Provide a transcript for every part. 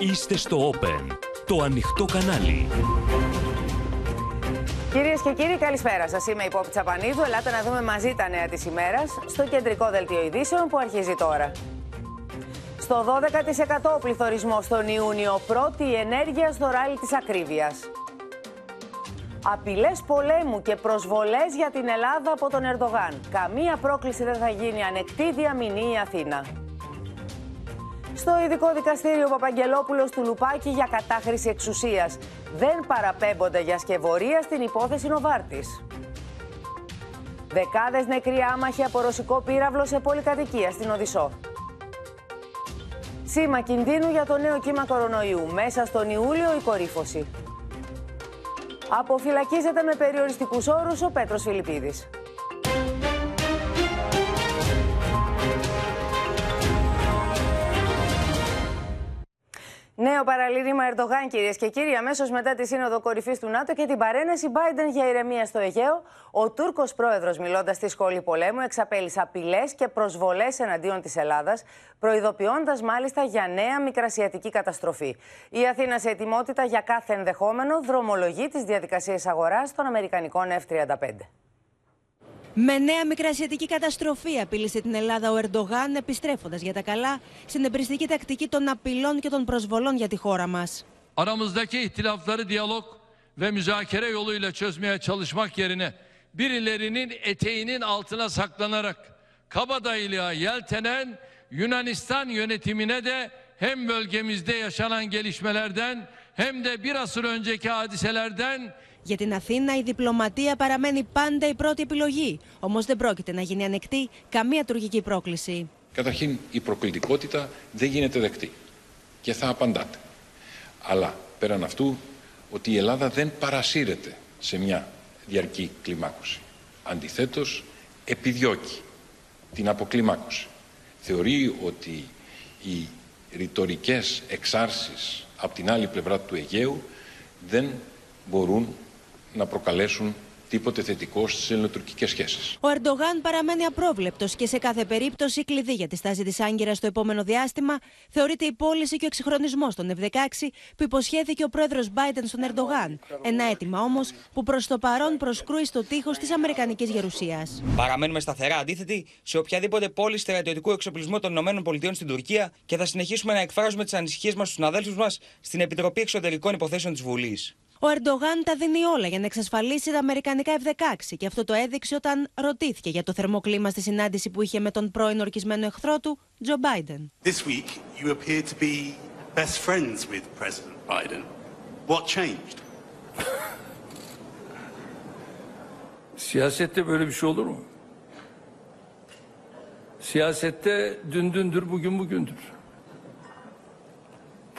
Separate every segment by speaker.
Speaker 1: Είστε στο Open, το ανοιχτό κανάλι.
Speaker 2: Κυρίες και κύριοι, καλησπέρα σας. Είμαι η Πόπη Τσαπανίδου. Ελάτε να δούμε μαζί τα νέα της ημέρας στο κεντρικό δελτίο ειδήσεων που αρχίζει τώρα. Στο 12% ο πληθωρισμό τον Ιούνιο, πρώτη η ενέργεια στο ράλι της ακρίβειας. Απειλές πολέμου και προσβολές για την Ελλάδα από τον Ερντογάν. Καμία πρόκληση δεν θα γίνει ανεκτή διαμηνή η Αθήνα. Στο ειδικό δικαστήριο Παπαγγελόπουλος του Λουπάκη για κατάχρηση εξουσίας. Δεν παραπέμπονται για σκευωρία στην υπόθεση Νοβάρτης. Δεκάδες νεκροί άμαχοι από ρωσικό πύραυλο σε πολυκατοικία στην Οδυσσό. Σήμα κινδύνου για το νέο κύμα κορονοϊού. Μέσα στον Ιούλιο η κορύφωση. Αποφυλακίζεται με περιοριστικούς όρους ο Πέτρος Φιλιππίδης. Νέο παραλήρημα Ερντογάν, κυρίες και κύριοι, αμέσως μετά τη Σύνοδο Κορυφής του ΝΑΤΟ και την παρένεση Biden για ηρεμία στο Αιγαίο, ο Τούρκος πρόεδρος, μιλώντας στη σχολή πολέμου, εξαπέλυσε απειλές και προσβολές εναντίον της Ελλάδας, προειδοποιώντας μάλιστα για νέα μικρασιατική καταστροφή. Η Αθήνα σε ετοιμότητα για κάθε ενδεχόμενο δρομολογεί τις διαδικασίες αγοράς των Αμερικανικών F-35.
Speaker 3: Με νέα μικρασιατική καταστροφή απείλησε την Ελλάδα ο Ερντογάν, επιστρέφοντα για τα καλά στην εμπριστική τακτική των απειλών και των προσβολών για τη χώρα μα.
Speaker 4: Aramızdaki ihtilafları diyalog ve müzakere yoluyla çözmeye çalışmak yerine birilerinin eteğinin altına saklanarak kabadayılığa yeltenen Yunanistan yönetimine de hem bölgemizde yaşanan gelişmelerden hem de bir asır önceki hadiselerden
Speaker 3: Για την Αθήνα η διπλωματία παραμένει πάντα η πρώτη επιλογή. Όμως δεν πρόκειται να γίνει ανεκτή καμία τουρκική πρόκληση.
Speaker 5: Καταρχήν η προκλητικότητα δεν γίνεται δεκτή και θα απαντάτε. Αλλά πέραν αυτού ότι η Ελλάδα δεν παρασύρεται σε μια διαρκή κλιμάκωση. Αντιθέτως επιδιώκει την αποκλιμάκωση. Θεωρεί ότι οι ρητορικές εξάρσεις από την άλλη πλευρά του Αιγαίου δεν μπορούν να προκαλέσουν τίποτε θετικό στις ελληνοτουρκικές σχέσεις.
Speaker 3: Ο Ερντογάν παραμένει απρόβλεπτος και σε κάθε περίπτωση κλειδί για τη στάση της Άγκυρας στο επόμενο διάστημα θεωρείται η πώληση και ο εξυγχρονισμός των F-16 που υποσχέθηκε ο πρόεδρος Biden στον Ερντογάν. Ένα αίτημα όμως που προς το παρόν προσκρούει στο τείχος της Αμερικανικής Γερουσίας.
Speaker 6: Παραμένουμε σταθερά αντίθετοι σε οποιαδήποτε πώληση στρατιωτικού εξοπλισμού των ΗΠΑ στην Τουρκία και θα συνεχίσουμε να εκφράζουμε τις ανησυχίες μας στους συναδέλφους μας στην Επιτροπή Εξωτερικών Υποθέσεων της Βουλής.
Speaker 3: Ο Ερντογάν τα δίνει όλα για να εξασφαλίσει τα Αμερικανικά F-16 και αυτό το έδειξε όταν ρωτήθηκε για το θερμοκλίμα στη συνάντηση που είχε με τον πρώην ορκισμένο εχθρό του, Τζο Μπάιντεν.
Speaker 7: This week you appear to be best friends with President Biden. What changed?
Speaker 8: Siyasette böyle bir şey olur mu? Siyasette dün dündür, bugün bugündür.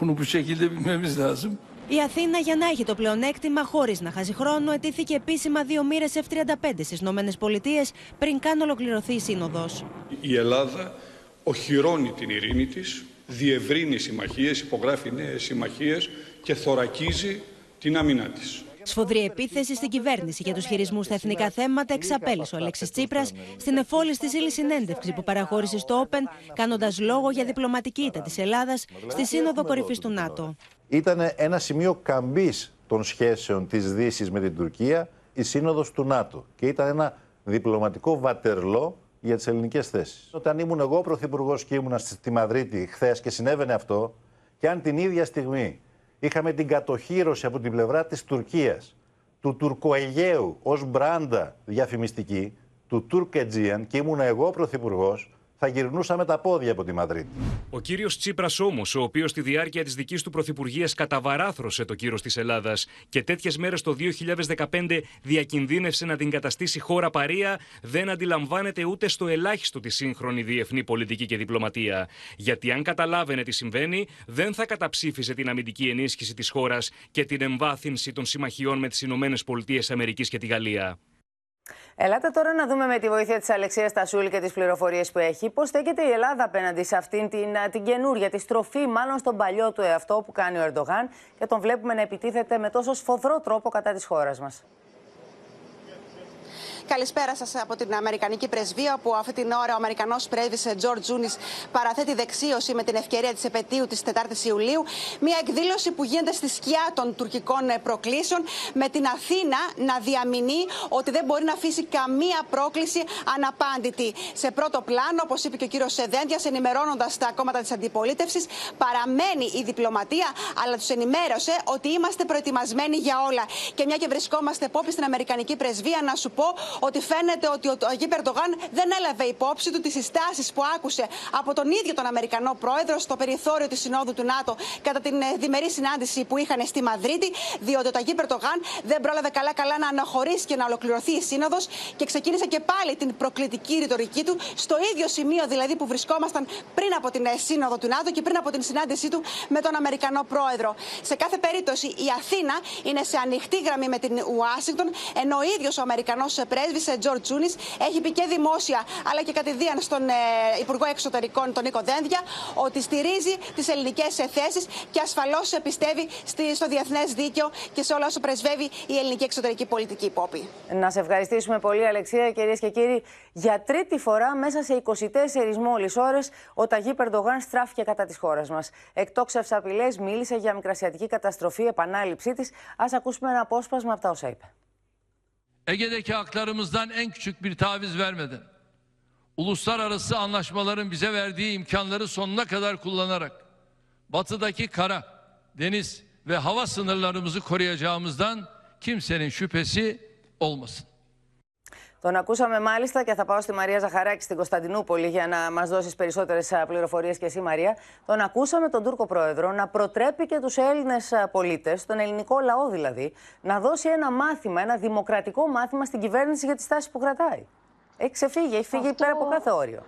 Speaker 8: Bunu bu şekilde bilmemiz lazım.
Speaker 3: Η Αθήνα, για να έχει το πλεονέκτημα χωρίς να χάσει χρόνο, ετήθηκε επίσημα δύο μοίρες F-35 στις ΗΠΑ πριν καν ολοκληρωθεί η σύνοδος.
Speaker 9: Η Ελλάδα οχυρώνει την ειρήνη της, διευρύνει συμμαχίες, υπογράφει νέες συμμαχίες και θωρακίζει την άμυνά της.
Speaker 3: Σφοδρή επίθεση στην κυβέρνηση για τους χειρισμούς στα εθνικά θέματα εξαπέλυσε ο Αλέξης Τσίπρας στην εφόλη τη ύλη συνέντευξη που παραχώρησε στο Όπεν, κάνοντας λόγο για διπλωματική ήττα της Ελλάδας στη Σύνοδο Κορυφής του ΝΑΤΟ.
Speaker 10: Ήταν ένα σημείο καμπής των σχέσεων της Δύσης με την Τουρκία η Σύνοδος του ΝΑΤΟ και ήταν ένα διπλωματικό βατερλό για τις ελληνικές θέσεις. Όταν ήμουν εγώ πρωθυπουργός και ήμουν στη Μαδρίτη χθες και συνέβαινε αυτό, και αν την ίδια στιγμή είχαμε την κατοχήρωση από την πλευρά της Τουρκίας του Τουρκοαιγαίου ως μπράντα διαφημιστική, του Τουρκετζίαν και ήμουν εγώ πρωθυπουργός, θα γυρνούσαμε τα πόδια από τη Μαδρίτη.
Speaker 11: Ο κύριος Τσίπρας όμως, ο οποίος στη διάρκεια της δικής του πρωθυπουργίας καταβαράθρωσε το κύρος της Ελλάδας και τέτοιες μέρες το 2015 διακινδύνευσε να την καταστήσει χώρα παρία, δεν αντιλαμβάνεται ούτε στο ελάχιστο τη σύγχρονη διεθνή πολιτική και διπλωματία. Γιατί αν καταλάβαινε τι συμβαίνει, δεν θα καταψήφιζε την αμυντική ενίσχυση της χώρας και την εμβάθυνση των συμμαχιών με τις ΗΠΑ και τη Γαλλία.
Speaker 2: Ελάτε τώρα να δούμε με τη βοήθεια της Αλεξίας Τασούλη και τις πληροφορίες που έχει πώς στέκεται η Ελλάδα απέναντι σε αυτήν την, την καινούρια, τη στροφή μάλλον στον παλιό του εαυτό που κάνει ο Ερντογάν και τον βλέπουμε να επιτίθεται με τόσο σφοδρό τρόπο κατά της χώρας μας.
Speaker 12: Καλησπέρα σας από την Αμερικανική Πρεσβεία, όπου αυτή την ώρα ο Αμερικανός πρέσβης Τζορτ Τζούνις παραθέτει δεξίωση με την ευκαιρία της επαιτίου της 4η Ιουλίου. Μια εκδήλωση που γίνεται στη σκιά των τουρκικών προκλήσεων, με την Αθήνα να διαμηνεί ότι δεν μπορεί να αφήσει καμία πρόκληση αναπάντητη. Σε πρώτο πλάνο, όπως είπε και ο κύριος Σεδέντια, ενημερώνοντας τα κόμματα της αντιπολίτευσης, παραμένει η διπλωματία, αλλά τους ενημέρωσε ότι είμαστε προετοιμασμένοι για όλα. Και μια και βρισκόμαστε πόπι στην Αμερικανική Πρεσβεία, να σου πω ότι φαίνεται ότι ο Αγί Περντογάν δεν έλαβε υπόψη του τις συστάσεις που άκουσε από τον ίδιο τον Αμερικανό πρόεδρο στο περιθώριο της Συνόδου του ΝΑΤΟ κατά την ε, διμερή συνάντηση που είχαν στη Μαδρίτη, διότι ο Αγί Περντογάν δεν πρόλαβε καλά-καλά να αναχωρήσει και να ολοκληρωθεί η Σύνοδος και ξεκίνησε και πάλι την προκλητική ρητορική του στο ίδιο σημείο δηλαδή που βρισκόμασταν πριν από την ε, Σύνοδο του ΝΑΤΟ και πριν από την συνάντησή του με τον Αμερικανό πρόεδρο. Σε κάθε περίπτωση η Αθήνα είναι σε ανοιχτή γραμμή με την Ουάσιγκτον, ενώ ο ίδιος ο Αμερικανός πρέσβη Τζορτ Τζούνι έχει πει και δημόσια αλλά και κατηδίαν στον ε, Υπουργό Εξωτερικών, τον Νίκο Δένδια, ότι στηρίζει τις ελληνικές θέσεις και ασφαλώς πιστεύει στο διεθνές δίκαιο και σε όλα όσο πρεσβεύει η ελληνική εξωτερική πολιτική υπόπη.
Speaker 2: Να σε ευχαριστήσουμε πολύ, Αλεξία. Κυρίες και κύριοι, για τρίτη φορά μέσα σε 24 μόλις ώρες ο Ταγί Περντογάν στράφηκε κατά της χώρας μας. Εκτόξευσε απειλές, μίλησε για μικρασιατική καταστροφή, επανάληψή της. Α ακούσουμε ένα απόσπασμα από τα όσα είπε.
Speaker 4: Ege'deki haklarımızdan en küçük bir taviz vermeden, uluslararası anlaşmaların bize verdiği imkanları sonuna kadar kullanarak, batıdaki kara, deniz ve hava sınırlarımızı koruyacağımızdan kimsenin şüphesi olmasın.
Speaker 2: Τον ακούσαμε μάλιστα και θα πάω στη Μαρία Ζαχαράκη στην Κωνσταντινούπολη για να μας δώσεις περισσότερες πληροφορίες και εσύ, Μαρία. Τον ακούσαμε τον Τούρκο Πρόεδρο να προτρέπει και τους Έλληνες πολίτες, τον ελληνικό λαό δηλαδή, να δώσει ένα μάθημα, ένα δημοκρατικό μάθημα στην κυβέρνηση για τη στάση που κρατάει. Έχει ξεφύγει, έχει φύγει Αυτό... πέρα από κάθε όριο.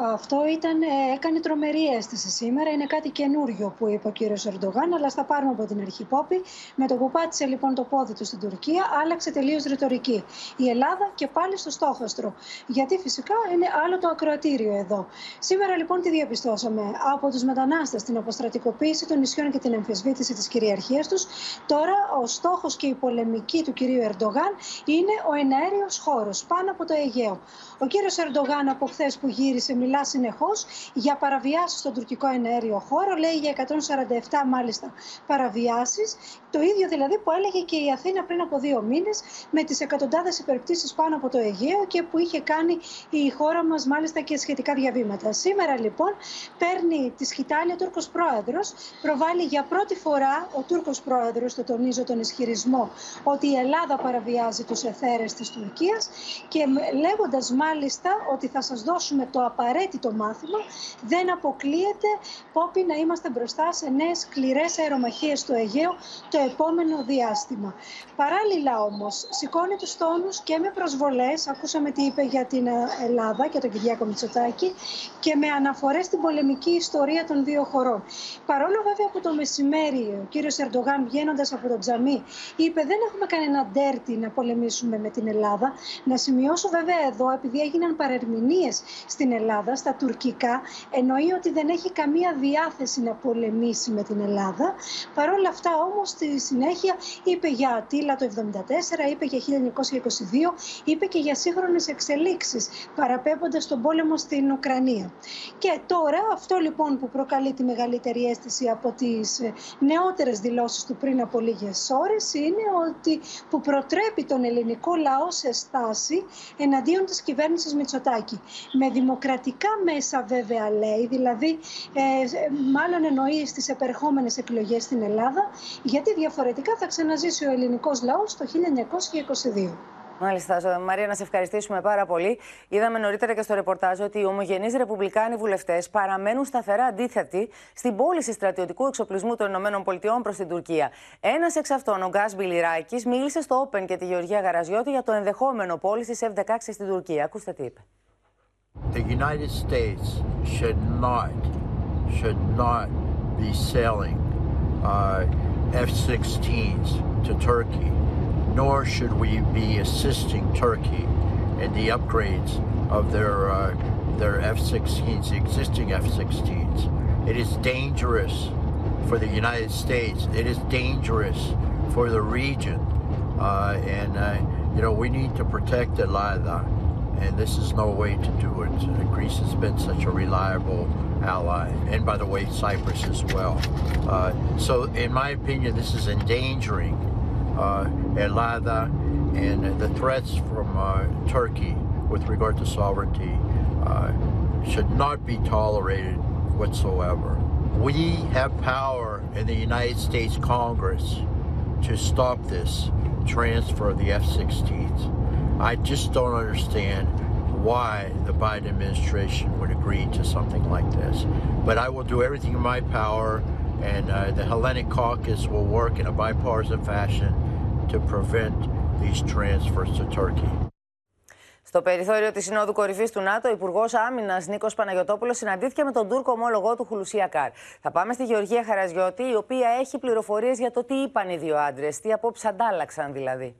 Speaker 13: Αυτό ήταν, ε, έκανε τρομερή αίσθηση σήμερα. Είναι κάτι καινούριο που είπε ο κύριος Ερντογάν, αλλά στα πάρουμε από την αρχή πόπη. Με το που πάτησε λοιπόν το πόδι του στην Τουρκία, άλλαξε τελείως ρητορική. Η Ελλάδα και πάλι στο στόχαστρο. Γιατί φυσικά είναι άλλο το ακροατήριο εδώ. Σήμερα λοιπόν τι διαπιστώσαμε; Από τους μετανάστες, την αποστρατικοποίηση των νησιών και την εμφισβήτηση της κυριαρχίας τους, τώρα ο στόχος και η πολεμική του κυρίου Ερντογάν είναι ο εναέριος χώρος πάνω από το Αιγαίο. Ο κύριος Ερντογάν από χθες που γύρισε, μιλά συνεχώς για παραβιάσεις στον τουρκικό εναέριο χώρο. Λέει για 147 μάλιστα παραβιάσεις. Το ίδιο δηλαδή που έλεγε και η Αθήνα πριν από δύο μήνες με τις εκατοντάδες υπερπτήσεις πάνω από το Αιγαίο και που είχε κάνει η χώρα μας μάλιστα και σχετικά διαβήματα. Σήμερα λοιπόν παίρνει τη σκητάλη ο Τούρκος πρόεδρος, προβάλλει για πρώτη φορά ο Τούρκος πρόεδρος, το τονίζω τον ισχυρισμό, ότι η Ελλάδα παραβιάζει τους εθέρες της Τουρκίας και λέγοντας μάλιστα ότι θα σας δώσουμε το απαραίτητο μάθημα, δεν αποκλείεται πόπι να είμαστε μπροστά σε νέες σκληρές αερομαχίες στο Αιγαίο το επόμενο διάστημα. Παράλληλα όμως, σηκώνει τους τόνους και με προσβολές. Ακούσαμε τι είπε για την Ελλάδα και τον Κυριάκο Μητσοτάκη και με αναφορές στην πολεμική ιστορία των δύο χωρών. Παρόλο βέβαια που το μεσημέρι ο κύριος Ερντογάν βγαίνοντας από το τζαμί είπε δεν έχουμε κανένα ντέρτι να πολεμήσουμε με την Ελλάδα. Να σημειώσω βέβαια εδώ, επειδή έγιναν παρερμηνίες στην Ελλάδα, στα τουρκικά, εννοεί ότι δεν έχει καμία διάθεση να πολεμήσει με την Ελλάδα. Παρ' όλα αυτά όμως στη συνέχεια είπε για Ατήλα το 1974, είπε για 1922, είπε και για σύγχρονες εξελίξεις, παραπέμποντας τον πόλεμο στην Ουκρανία. Και τώρα αυτό λοιπόν που προκαλεί τη μεγαλύτερη αίσθηση από τις ε, νεότερες δηλώσεις του πριν από λίγες ώρες είναι ότι που προτρέπει τον ελληνικό λαό σε στάση εναντίον της κυβέρνησης Μητσοτάκη. Με δημοκρατικά μέσα βέβαια λέει, δηλαδή ε, μάλλον εννοεί στις επερχόμενες εκλογές στην Ελλάδα, γιατί διαφορετικά θα ξαναζήσει ο ελληνικός λαός το 1922.
Speaker 2: Μάλιστα, Μαρία, να σε ευχαριστήσουμε πάρα πολύ. Είδαμε νωρίτερα και στο ρεπορτάζ ότι οι ομογενείς ρεπουμπλικάνοι βουλευτές παραμένουν σταθερά αντίθετοι στην πώληση στρατιωτικού εξοπλισμού των ΗΠΑ προς την Τουρκία. Ένας εξ αυτών, ο Γκάς Μπιλιράκης, μίλησε στο Open και τη Γεωργία Γαραζιώτη για το ενδεχόμενο πώληση F-16 στην Τουρκία. Ακούστε τι είπε.
Speaker 14: The United States should not, should not be selling uh, F-16s to Turkey, nor should we be assisting Turkey in the upgrades of their uh, their F-16s, existing F-16s. It is dangerous for the United States. It is dangerous for the region, uh, and uh, you know, we need to protect Elada, and this is no way to do it. Greece has been such a reliable ally, and by the way, Cyprus as well. Uh, so, in my opinion, this is endangering uh, Elada and the threats from uh, Turkey with regard to sovereignty uh, should not be tolerated whatsoever. We have power in the United States Congress to stop this transfer of the F 16s. I just don't understand why the Biden administration would agree to something like this. But I will do everything in my power, and uh, the Hellenic Caucus will work in a bipartisan fashion to prevent these transfers to Turkey.
Speaker 2: Στο περιθώριο της Συνόδου Κορυφής του ΝΑΤΟ, ο Υπουργός Άμυνας Νίκος Παναγιοτόπουλος συναντήθηκε με τον Τούρκο ομόλογό του Χουλουσία Καρ. Θα πάμε στη Γεωργία Χαραζιώτη, η οποία έχει πληροφορίες για το τι είπαν οι δύο άντρες, τι απόψεις αντάλλαξαν δηλαδή.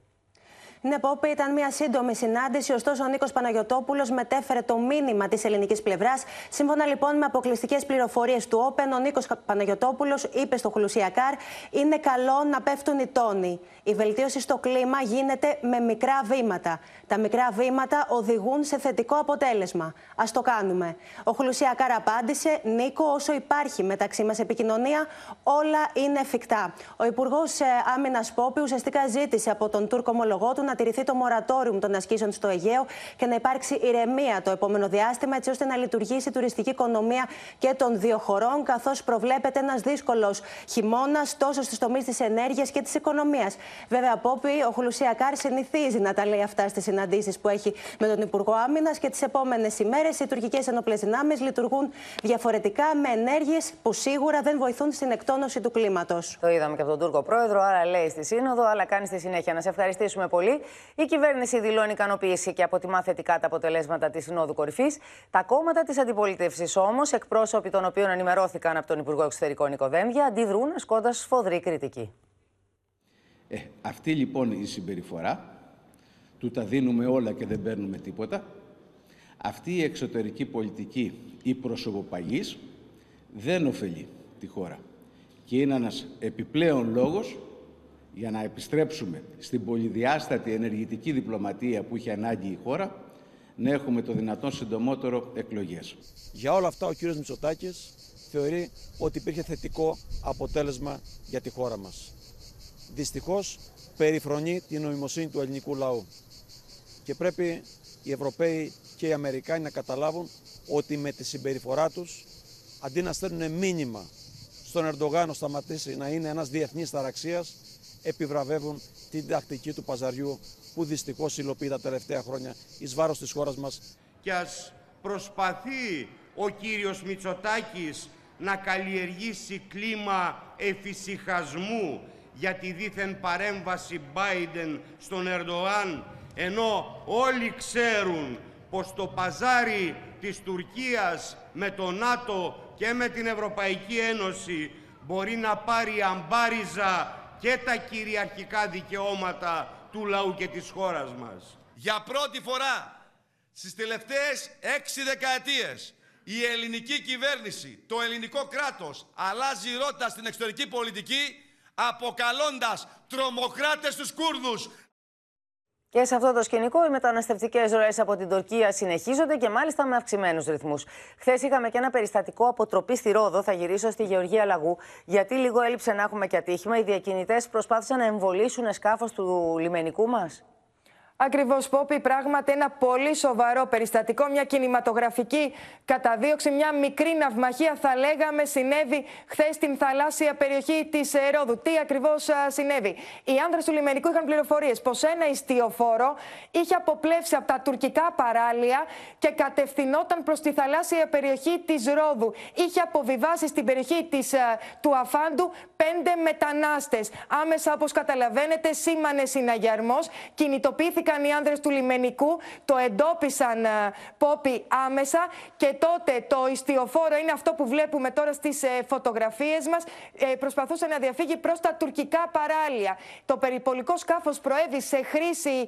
Speaker 15: Ναι, Πόπη, ήταν μια σύντομη συνάντηση. Ωστόσο, ο Νίκος Παναγιοτόπουλος μετέφερε το μήνυμα της ελληνικής πλευράς. Σύμφωνα λοιπόν με αποκλειστικές πληροφορίες του Όπεν, ο Νίκος Παναγιοτόπουλος είπε στο Χουλουσιακάρ: Είναι καλό να πέφτουν οι τόνοι. Η βελτίωση στο κλίμα γίνεται με μικρά βήματα. Τα μικρά βήματα οδηγούν σε θετικό αποτέλεσμα. Α το κάνουμε. Ο Χουλουσιακάρ απάντησε: Νίκο, όσο υπάρχει μεταξύ μας επικοινωνία, όλα είναι εφικτά. Ο Υπουργός Άμυνας Πόπη ουσιαστικά ζήτησε από τον Τούρκο ομολογό του να τηρηθεί το μορατόριουμ των ασκήσεων στο Αιγαίο και να υπάρξει ηρεμία το επόμενο διάστημα, έτσι ώστε να λειτουργήσει η τουριστική οικονομία και των δύο χωρών, καθώς προβλέπεται ένας δύσκολος χειμώνας τόσο στις τομείς της ενέργειας και της οικονομίας. Βέβαια, Πόπη, ο Χουλουσιακάρ συνηθίζει να τα λέει αυτά στις συναντήσεις που έχει με τον Υπουργό Άμυνας και τις επόμενες ημέρες οι τουρκικές ενόπλες δυνάμεις λειτουργούν διαφορετικά με ενέργειες που σίγουρα δεν βοηθούν στην εκτόνωση του κλίματος.
Speaker 2: Το είδαμε και από τον Τούρκο πρόεδρο, άρα λέει στη Σύνοδο, αλλά κάνει στη συνέχεια. Να σε ευχαριστήσουμε πολύ. Η κυβέρνηση δηλώνει ικανοποίηση και αποτιμά θετικά τα αποτελέσματα της Συνόδου Κορυφής. Τα κόμματα της αντιπολίτευσης όμως, εκπρόσωποι των οποίων ενημερώθηκαν από τον Υπουργό Εξωτερικών Νικοδένδια, αντιδρούν ασκώντας σφοδρή κριτική.
Speaker 16: Ε, αυτή λοιπόν η συμπεριφορά, του τα δίνουμε όλα και δεν παίρνουμε τίποτα, αυτή η εξωτερική πολιτική, η προσωποπαγής, δεν ωφελεί τη χώρα. Και είναι ένας επιπλέον λόγος για να επιστρέψουμε στην πολυδιάστατη ενεργητική διπλωματία που είχε ανάγκη η χώρα, να έχουμε το δυνατόν συντομότερο εκλογές.
Speaker 17: Για όλα αυτά ο κύριος Μητσοτάκης θεωρεί ότι υπήρχε θετικό αποτέλεσμα για τη χώρα μας. Δυστυχώς περιφρονεί την νοημοσύνη του ελληνικού λαού. Και πρέπει οι Ευρωπαίοι και οι Αμερικάνοι να καταλάβουν ότι με τη συμπεριφορά τους, αντί να στέλνουν μήνυμα στον Ερντογάν να σταματήσει να είναι ένας διεθνής ταραξίας, επιβραβεύουν την τακτική του παζαριού που δυστυχώς υλοποιεί τα τελευταία χρόνια εις βάρος της χώρας μας.
Speaker 18: Και ας προσπαθεί ο κύριος Μητσοτάκης να καλλιεργήσει κλίμα εφησυχασμού για τη δίθεν παρέμβαση Biden στον Ερντογάν, ενώ όλοι ξέρουν πως το παζάρι της Τουρκίας με το ΝΑΤΟ και με την Ευρωπαϊκή Ένωση μπορεί να πάρει αμπάριζα και τα κυριαρχικά δικαιώματα του λαού και της χώρας μας.
Speaker 19: Για πρώτη φορά στις τελευταίες έξι δεκαετίες η ελληνική κυβέρνηση, το ελληνικό κράτος αλλάζει ρότα στην εξωτερική πολιτική αποκαλώντας τρομοκράτες τους Κούρδους.
Speaker 2: Και σε αυτό το σκηνικό, οι μεταναστευτικές ροές από την Τουρκία συνεχίζονται και μάλιστα με αυξημένους ρυθμούς. Χθες είχαμε και ένα περιστατικό αποτροπή στη Ρόδο. Θα γυρίσω στη Γεωργία Λαγού, γιατί λίγο έλειψε να έχουμε και ατύχημα. Οι διακινητές προσπάθησαν να εμβολήσουν σκάφο του λιμενικού μας.
Speaker 20: Ακριβώς, Πόπη, πράγματι ένα πολύ σοβαρό περιστατικό. Μια κινηματογραφική καταδίωξη, μια μικρή ναυμαχία, θα λέγαμε, συνέβη χθες στην θαλάσσια περιοχή της Ρόδου. Τι ακριβώς συνέβη; Οι άνδρες του λιμενικού είχαν πληροφορίες πως ένα ιστιοφόρο είχε αποπλέψει από τα τουρκικά παράλια και κατευθυνόταν προς τη θαλάσσια περιοχή της Ρόδου. Είχε αποβιβάσει στην περιοχή της, του Αφάντου πέντε μετανάστες. Άμεσα, όπως καταλαβαίνετε, σήμανε συναγερμός, κινητοποιήθηκαν οι άνδρες του λιμενικού, το εντόπισαν uh, πόπι άμεσα και τότε το ιστιοφόρο είναι αυτό που βλέπουμε τώρα στις uh, φωτογραφίες μας, uh, προσπαθούσε να διαφύγει προς τα τουρκικά παράλια. Το περιπολικό σκάφος προέβη σε χρήση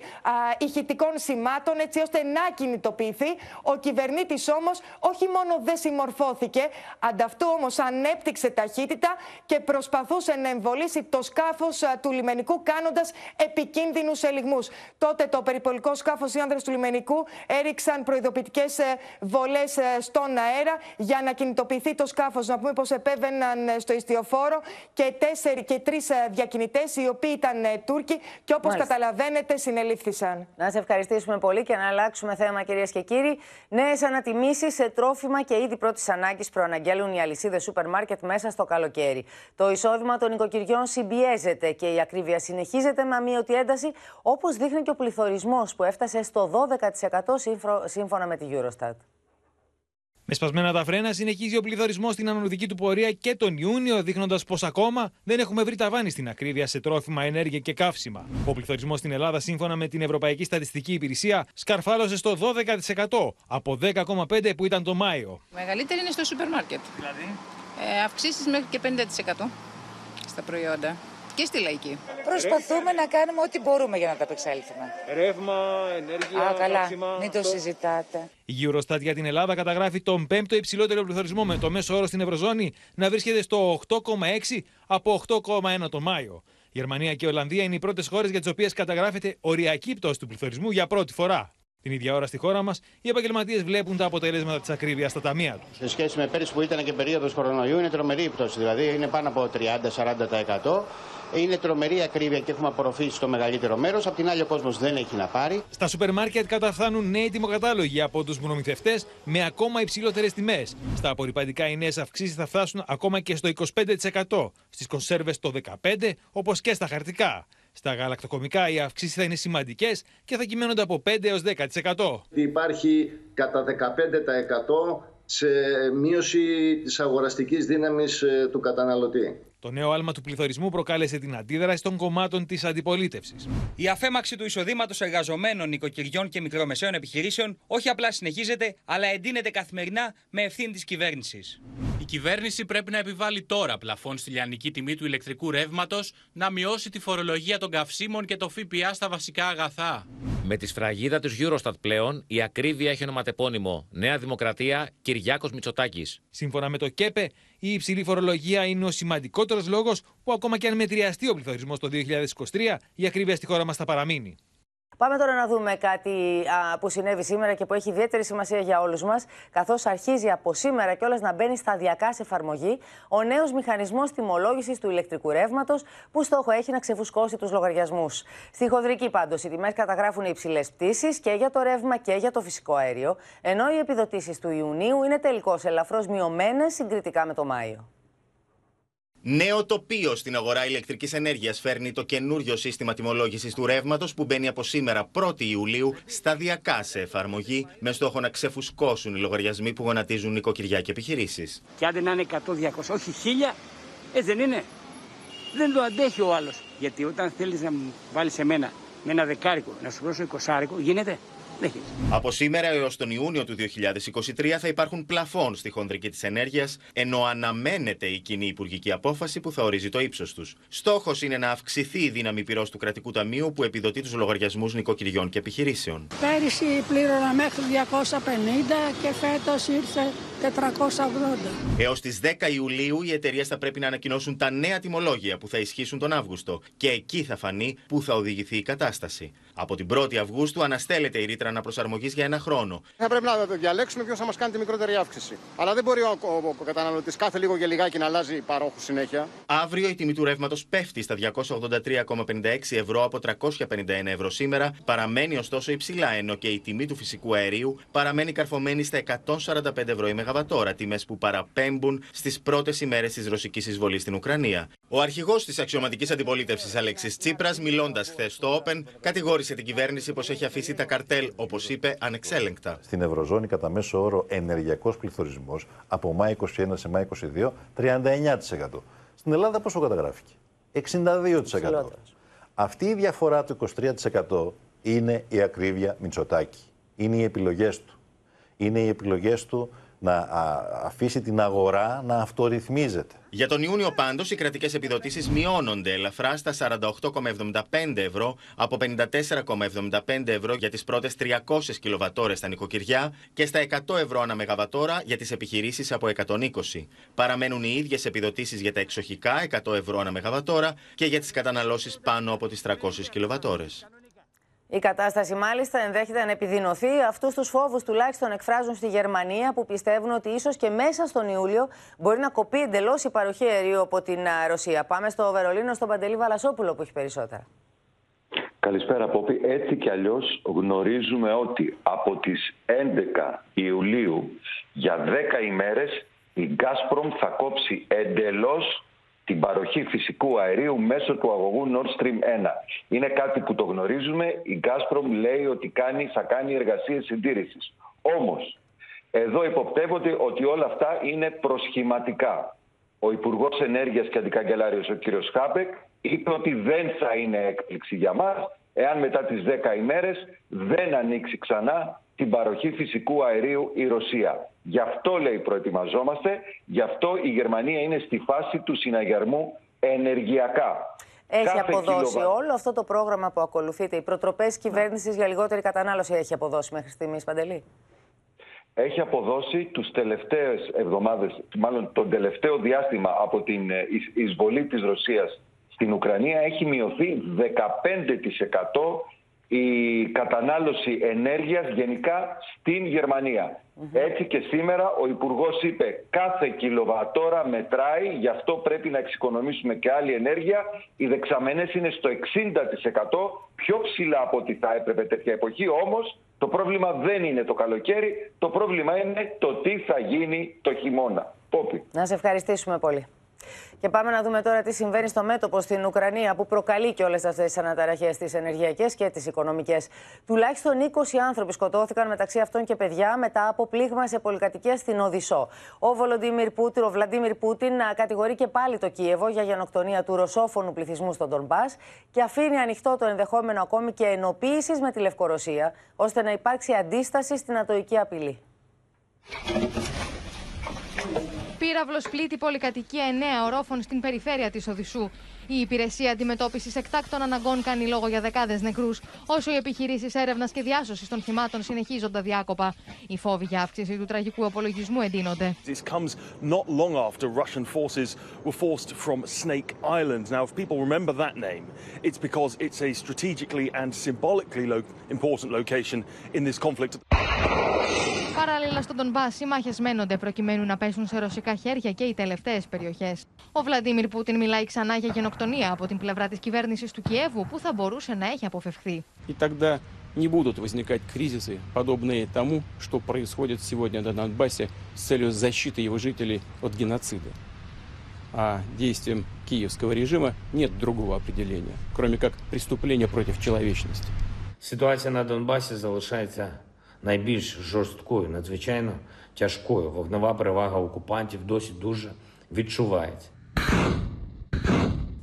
Speaker 20: ηχητικών σημάτων έτσι ώστε να κινητοποιηθεί. Ο κυβερνήτης όμως όχι μόνο δεν συμμορφώθηκε, ανταυτού όμως ανέπτυξε ταχύτητα και προσπαθούσε να εμβολήσει το σκάφος του λιμενικού κάνοντας επικίνδυνους ελιγμούς. Τότε το περιπολικό σκάφος οι άνδρες του λιμενικού έριξαν προειδοποιητικές βολές στον αέρα για να κινητοποιηθεί το σκάφος. Να πούμε πως επέβαιναν στο ιστιοφόρο και, τέσσερι, και τρεις διακινητές, οι οποίοι ήταν Τούρκοι και όπως καταλαβαίνετε συνελήφθησαν.
Speaker 2: Να σε ευχαριστήσουμε πολύ και να αλλάξουμε θέμα, κυρίες και κύριοι. Νέες ανατιμήσεις σε τρόφιμα και είδη πρώτης ανάγκης προαναγγέλουν οι αλυσίδες σούπερ μάρκετ μέσα στο καλοκαίρι. Το εισόδημα των νοικοκυριών συμπιέζεται και η ακρίβεια συνεχίζεται με αμύωτη ένταση, όπως δείχνει και ο πληθωρισμό που έφτασε στο 12% σύμφωνα με τη Eurostat.
Speaker 21: Με σπασμένα τα φρένα, συνεχίζει ο πληθωρισμός στην ανωδική του πορεία και τον Ιούνιο, δείχνοντας πως ακόμα δεν έχουμε βρει ταβάνι στην ακρίβεια σε τρόφιμα, ενέργεια και καύσιμα. Ο πληθωρισμός στην Ελλάδα, σύμφωνα με την Ευρωπαϊκή Στατιστική Υπηρεσία, σκαρφάλωσε στο 12% από 10,5% που ήταν το Μάιο.
Speaker 22: Μεγαλύτερη είναι στο σούπερ μάρκετ.
Speaker 21: Δηλαδή;
Speaker 22: Ε, Αυξήσεις μέχρι και 50% στα προϊόντα και στη λαϊκή.
Speaker 23: Προσπαθούμε να κάνουμε ό,τι μπορούμε για να τα απεξέλθουμε.
Speaker 21: Ρεύμα, ενέργεια,
Speaker 23: Α, καλά.
Speaker 21: καύσιμα,
Speaker 23: Μην το
Speaker 21: αυτό.
Speaker 23: συζητάτε.
Speaker 21: Η Eurostat για την Ελλάδα καταγράφει τον πέμπτο υψηλότερο πληθωρισμό με το μέσο όρο στην Ευρωζώνη να βρίσκεται στο 8,6 από 8,1 το Μάιο. Η Γερμανία και η Ολλανδία είναι οι πρώτες χώρες για τις οποίες καταγράφεται οριακή πτώση του πληθωρισμού για πρώτη φορά. Την ίδια ώρα στη χώρα μας, οι επαγγελματίες βλέπουν τα αποτελέσματα της ακρίβειας στα ταμεία τους.
Speaker 24: Σε σχέση με πέρυσι που ήταν και περίοδος κορονοϊού, είναι τρομερή η πτώση. Δηλαδή είναι πάνω από 30-40%. Είναι τρομερή η ακρίβεια και έχουμε απορροφήσει το μεγαλύτερο μέρος. Απ' την άλλη, ο κόσμος δεν έχει να πάρει.
Speaker 21: Στα σούπερ μάρκετ καταφθάνουν νέοι τιμοκατάλογοι από τους προμηθευτέ με ακόμα υψηλότερες τιμές. Στα απορριπαντικά οι νέες αυξήσεις θα φτάσουν ακόμα και στο 25%. Στις κονσέρβες το 15% όπως και στα χαρτικά. Στα γαλακτοκομικά οι αυξήσεις θα είναι σημαντικές και θα κυμαίνονται από 5 έως 10%.
Speaker 25: Υπάρχει κατά 15% σε μείωση της αγοραστικής δύναμης ε, του καταναλωτή.
Speaker 21: Το νέο άλμα του πληθωρισμού προκάλεσε την αντίδραση των κομμάτων της αντιπολίτευσης.
Speaker 6: Η αφέμαξη του εισοδήματος εργαζομένων, νοικοκυριών και μικρομεσαίων επιχειρήσεων όχι απλά συνεχίζεται, αλλά εντείνεται καθημερινά με ευθύνη της κυβέρνησης.
Speaker 26: Η κυβέρνηση πρέπει να επιβάλλει τώρα πλαφόν στη λιανική τιμή του ηλεκτρικού ρεύματος, να μειώσει τη φορολογία των καυσίμων και το ΦΠΑ στα βασικά αγαθά.
Speaker 27: Με τη σφραγίδα του Eurostat πλέον, η ακρίβεια έχει ονοματεπώνυμο Νέα Δημοκρατία Κυριάκος Μητσοτάκης.
Speaker 21: Σύμφωνα με το ΚΕΠΕ, η υψηλή φορολογία είναι ο σημαντικότερος λόγος που ακόμα και αν μετριαστεί ο πληθωρισμός το 2023, η ακρίβεια στη χώρα μας θα παραμείνει.
Speaker 2: Πάμε τώρα να δούμε κάτι α, που συνέβη σήμερα και που έχει ιδιαίτερη σημασία για όλους μας, καθώς αρχίζει από σήμερα κιόλας να μπαίνει σταδιακά σε εφαρμογή ο νέος μηχανισμός τιμολόγησης του ηλεκτρικού ρεύματος, που στόχο έχει να ξεφουσκώσει τους λογαριασμούς. Στη χονδρική πάντως, οι τιμές καταγράφουν υψηλές πτήσεις και για το ρεύμα και για το φυσικό αέριο, ενώ οι επιδοτήσεις του Ιουνίου είναι τελικώς ελαφρώς μειωμένες συγκριτικά με το Μάιο.
Speaker 28: Νέο τοπίο στην αγορά ηλεκτρικής ενέργειας φέρνει το καινούριο σύστημα τιμολόγησης του ρεύματος που μπαίνει από σήμερα 1η Ιουλίου σταδιακά σε εφαρμογή με στόχο να ξεφουσκώσουν οι λογαριασμοί που γονατίζουν νοικοκυριά και επιχειρήσεις.
Speaker 29: Και άντε να είναι 100-200, όχι 1000, έτσι δεν είναι. Δεν το αντέχει ο άλλος. Γιατί όταν θέλεις να μου βάλεις εμένα με ένα δεκάρικο να σου δώσω εικοσάρικο, γίνεται. Δεν γίνεται.
Speaker 28: Από σήμερα έως τον Ιούνιο του 2023 θα υπάρχουν πλαφόν στη χονδρική της ενέργειας, ενώ αναμένεται η κοινή υπουργική απόφαση που θα ορίζει το ύψος τους. Στόχος είναι να αυξηθεί η δύναμη πυρός του κρατικού ταμείου που επιδοτεί τους λογαριασμούς νοικοκυριών και επιχειρήσεων.
Speaker 30: Πέρυσι πλήρωνα μέχρι 250 και φέτος ήρθε 480.
Speaker 28: Έως τις 10 Ιουλίου οι εταιρείες θα πρέπει να ανακοινώσουν τα νέα τιμολόγια που θα ισχύσουν τον Αύγουστο και εκεί θα φανεί πού θα οδηγηθεί η κατάσταση. Από την 1η Αυγούστου αναστέλλεται η ρήτρα αναπροσαρμογής για ένα χρόνο.
Speaker 31: Θα πρέπει να διαλέξουμε ποιος θα μας κάνει τη μικρότερη αύξηση. Αλλά δεν μπορεί ο, ο, ο καταναλωτής κάθε λίγο και λιγάκι να αλλάζει παρόχους συνέχεια.
Speaker 28: Αύριο η τιμή του ρεύματος πέφτει στα 283,56 ευρώ από 351 ευρώ σήμερα, παραμένει ωστόσο υψηλά, ενώ και η τιμή του φυσικού αερίου παραμένει καρφωμένη στα 145 ευρώ η μεγαβατόρα, τιμές που παραπέμπουν στις πρώτες ημέρες της ρωσικής εισβολής στην Ουκρανία. Ο αρχηγός της αξιωματικής αντιπολίτευσης Αλέξης Τσίπρας, μιλώντας χθες στο Open, κατηγόρησε την κυβέρνηση πως έχει αφήσει τα καρτέλ, όπως είπε, ανεξέλεγκτα.
Speaker 10: Στην Ευρωζώνη, κατά μέσο όρο, ενεργειακός πληθωρισμός από Μάη 21 σε Μάη 22, 39%. Στην Ελλάδα πόσο καταγράφηκε, 62%. Αυτή η διαφορά του 23% είναι η ακρίβεια Μητσοτάκη. Είναι οι επιλογές του. Είναι οι επιλογές του να αφήσει την αγορά να αυτορυθμίζεται.
Speaker 28: Για τον Ιούνιο πάντως οι κρατικές επιδοτήσεις μειώνονται ελαφρά στα 48,75 ευρώ από 54,75 ευρώ για τις πρώτες 300 κιλοβατόρες στα νοικοκυριά και στα 100 ευρώ ανά μεγαβατόρα για τις επιχειρήσεις από 120. Παραμένουν οι ίδιες επιδοτήσεις για τα εξοχικά 100 ευρώ ανά μεγαβατόρα και για τις καταναλώσεις πάνω από τις 300 κιλοβατόρες.
Speaker 2: Η κατάσταση μάλιστα ενδέχεται να επιδεινωθεί. Αυτούς τους φόβους τουλάχιστον εκφράζουν στη Γερμανία που πιστεύουν ότι ίσως και μέσα στον Ιούλιο μπορεί να κοπεί εντελώς η παροχή αερίου από την Ρωσία. Πάμε στο Βερολίνο, στον Παντελή Βαλασόπουλο που έχει περισσότερα.
Speaker 32: Καλησπέρα Πόπη. Έτσι κι αλλιώς γνωρίζουμε ότι από τις 11 Ιουλίου για 10 ημέρες η Gazprom θα κόψει εντελώς την παροχή φυσικού αερίου μέσω του αγωγού Nord Stream 1. Είναι κάτι που το γνωρίζουμε. Η Gazprom λέει ότι κάνει, θα κάνει εργασίες συντήρησης. Όμως, εδώ υποπτεύονται ότι όλα αυτά είναι προσχηματικά. Ο Υπουργός Ενέργειας και Αντικαγκελάριος, ο κ. Χάπεκ, είπε ότι δεν θα είναι έκπληξη για μας εάν μετά τις 10 ημέρες δεν ανοίξει ξανά την παροχή φυσικού αερίου η Ρωσία. Γι' αυτό λέει προετοιμαζόμαστε, γι' αυτό η Γερμανία είναι στη φάση του συναγερμού ενεργειακά.
Speaker 2: Έχει Κάθε αποδώσει όλο αυτό το πρόγραμμα που ακολουθείτε. Οι προτροπές κυβέρνησης για λιγότερη κατανάλωση έχει αποδώσει μέχρι στιγμής, Παντελή;
Speaker 32: Έχει αποδώσει τους τελευταίες εβδομάδες, μάλλον τον τελευταίο διάστημα από την εισβολή της Ρωσίας στην Ουκρανία έχει μειωθεί 15% η κατανάλωση ενέργειας γενικά στην γερμανια Έτσι και σήμερα ο Υπουργός είπε κάθε κιλοβατόρα μετράει, γι' αυτό πρέπει να εξοικονομήσουμε και άλλη ενέργεια. Οι δεξαμενές είναι στο 60% πιο ψηλά από ό,τι θα έπρεπε τέτοια εποχή, όμως το πρόβλημα δεν είναι το καλοκαίρι, το πρόβλημα είναι το τι θα γίνει το χειμώνα. Πόπι.
Speaker 2: Να σε ευχαριστήσουμε πολύ. Και πάμε να δούμε τώρα τι συμβαίνει στο μέτωπο στην Ουκρανία που προκαλεί και όλες αυτές τις αναταραχές, τις ενεργειακές και τις οικονομικές. Τουλάχιστον 20 άνθρωποι σκοτώθηκαν μεταξύ αυτών και παιδιά μετά από πλήγμα σε πολυκατοικία στην Οδυσσό. Ο Βολοντίμιρ Πούτιν, ο Βλαντίμιρ Πούτιν κατηγορεί και πάλι το Κίεβο για γενοκτονία του ρωσόφωνου πληθυσμού στον Ντομπά και αφήνει ανοιχτό το ενδεχόμενο ακόμη και ενοποίησης με τη Λευκορωσία, ώστε να υπάρξει αντίσταση στην ατοική απειλή.
Speaker 33: Πύραυλο πλήττει πολυκατοικία 9 ορόφων στην περιφέρεια της Οδυσσού. Η υπηρεσία αντιμετώπισης εκτάκτων αναγκών κάνει λόγο για δεκάδες νεκρούς, όσο οι επιχειρήσεις έρευνας και διάσωσης των θυμάτων συνεχίζονται διάκοπα. Οι φόβοι για αύξηση του τραγικού απολογισμού εντείνονται.
Speaker 34: This comes not long after Russian forces were forced from Snake Island. Now, if people remember that name, it's because it's a strategically and symbolically lo important location in this conflict.
Speaker 33: Παράλληλα στον Τον οι μάχε μένονται προκειμένου να πέσουν σε ρωσικά χέρια και οι τελευταίε περιοχέ. Ο Βλαντίμιρ Πούτιν μιλάει ξανά για γενοκτονία από την πλευρά τη κυβέρνηση του Κιέβου που θα μπορούσε να έχει αποφευχθεί.
Speaker 29: И тогда не будут возникать кризисы, подобные тому, что происходит сегодня на Донбассе с целью защиты его жителей от геноцида. А действиям киевского режима нет другого определения, кроме как преступления против человечности.
Speaker 35: Ситуація на Донбасі залишається найбільш жорсткою, надзвичайно тяжкою. Вогнева перевага окупантів досі дуже відчувається.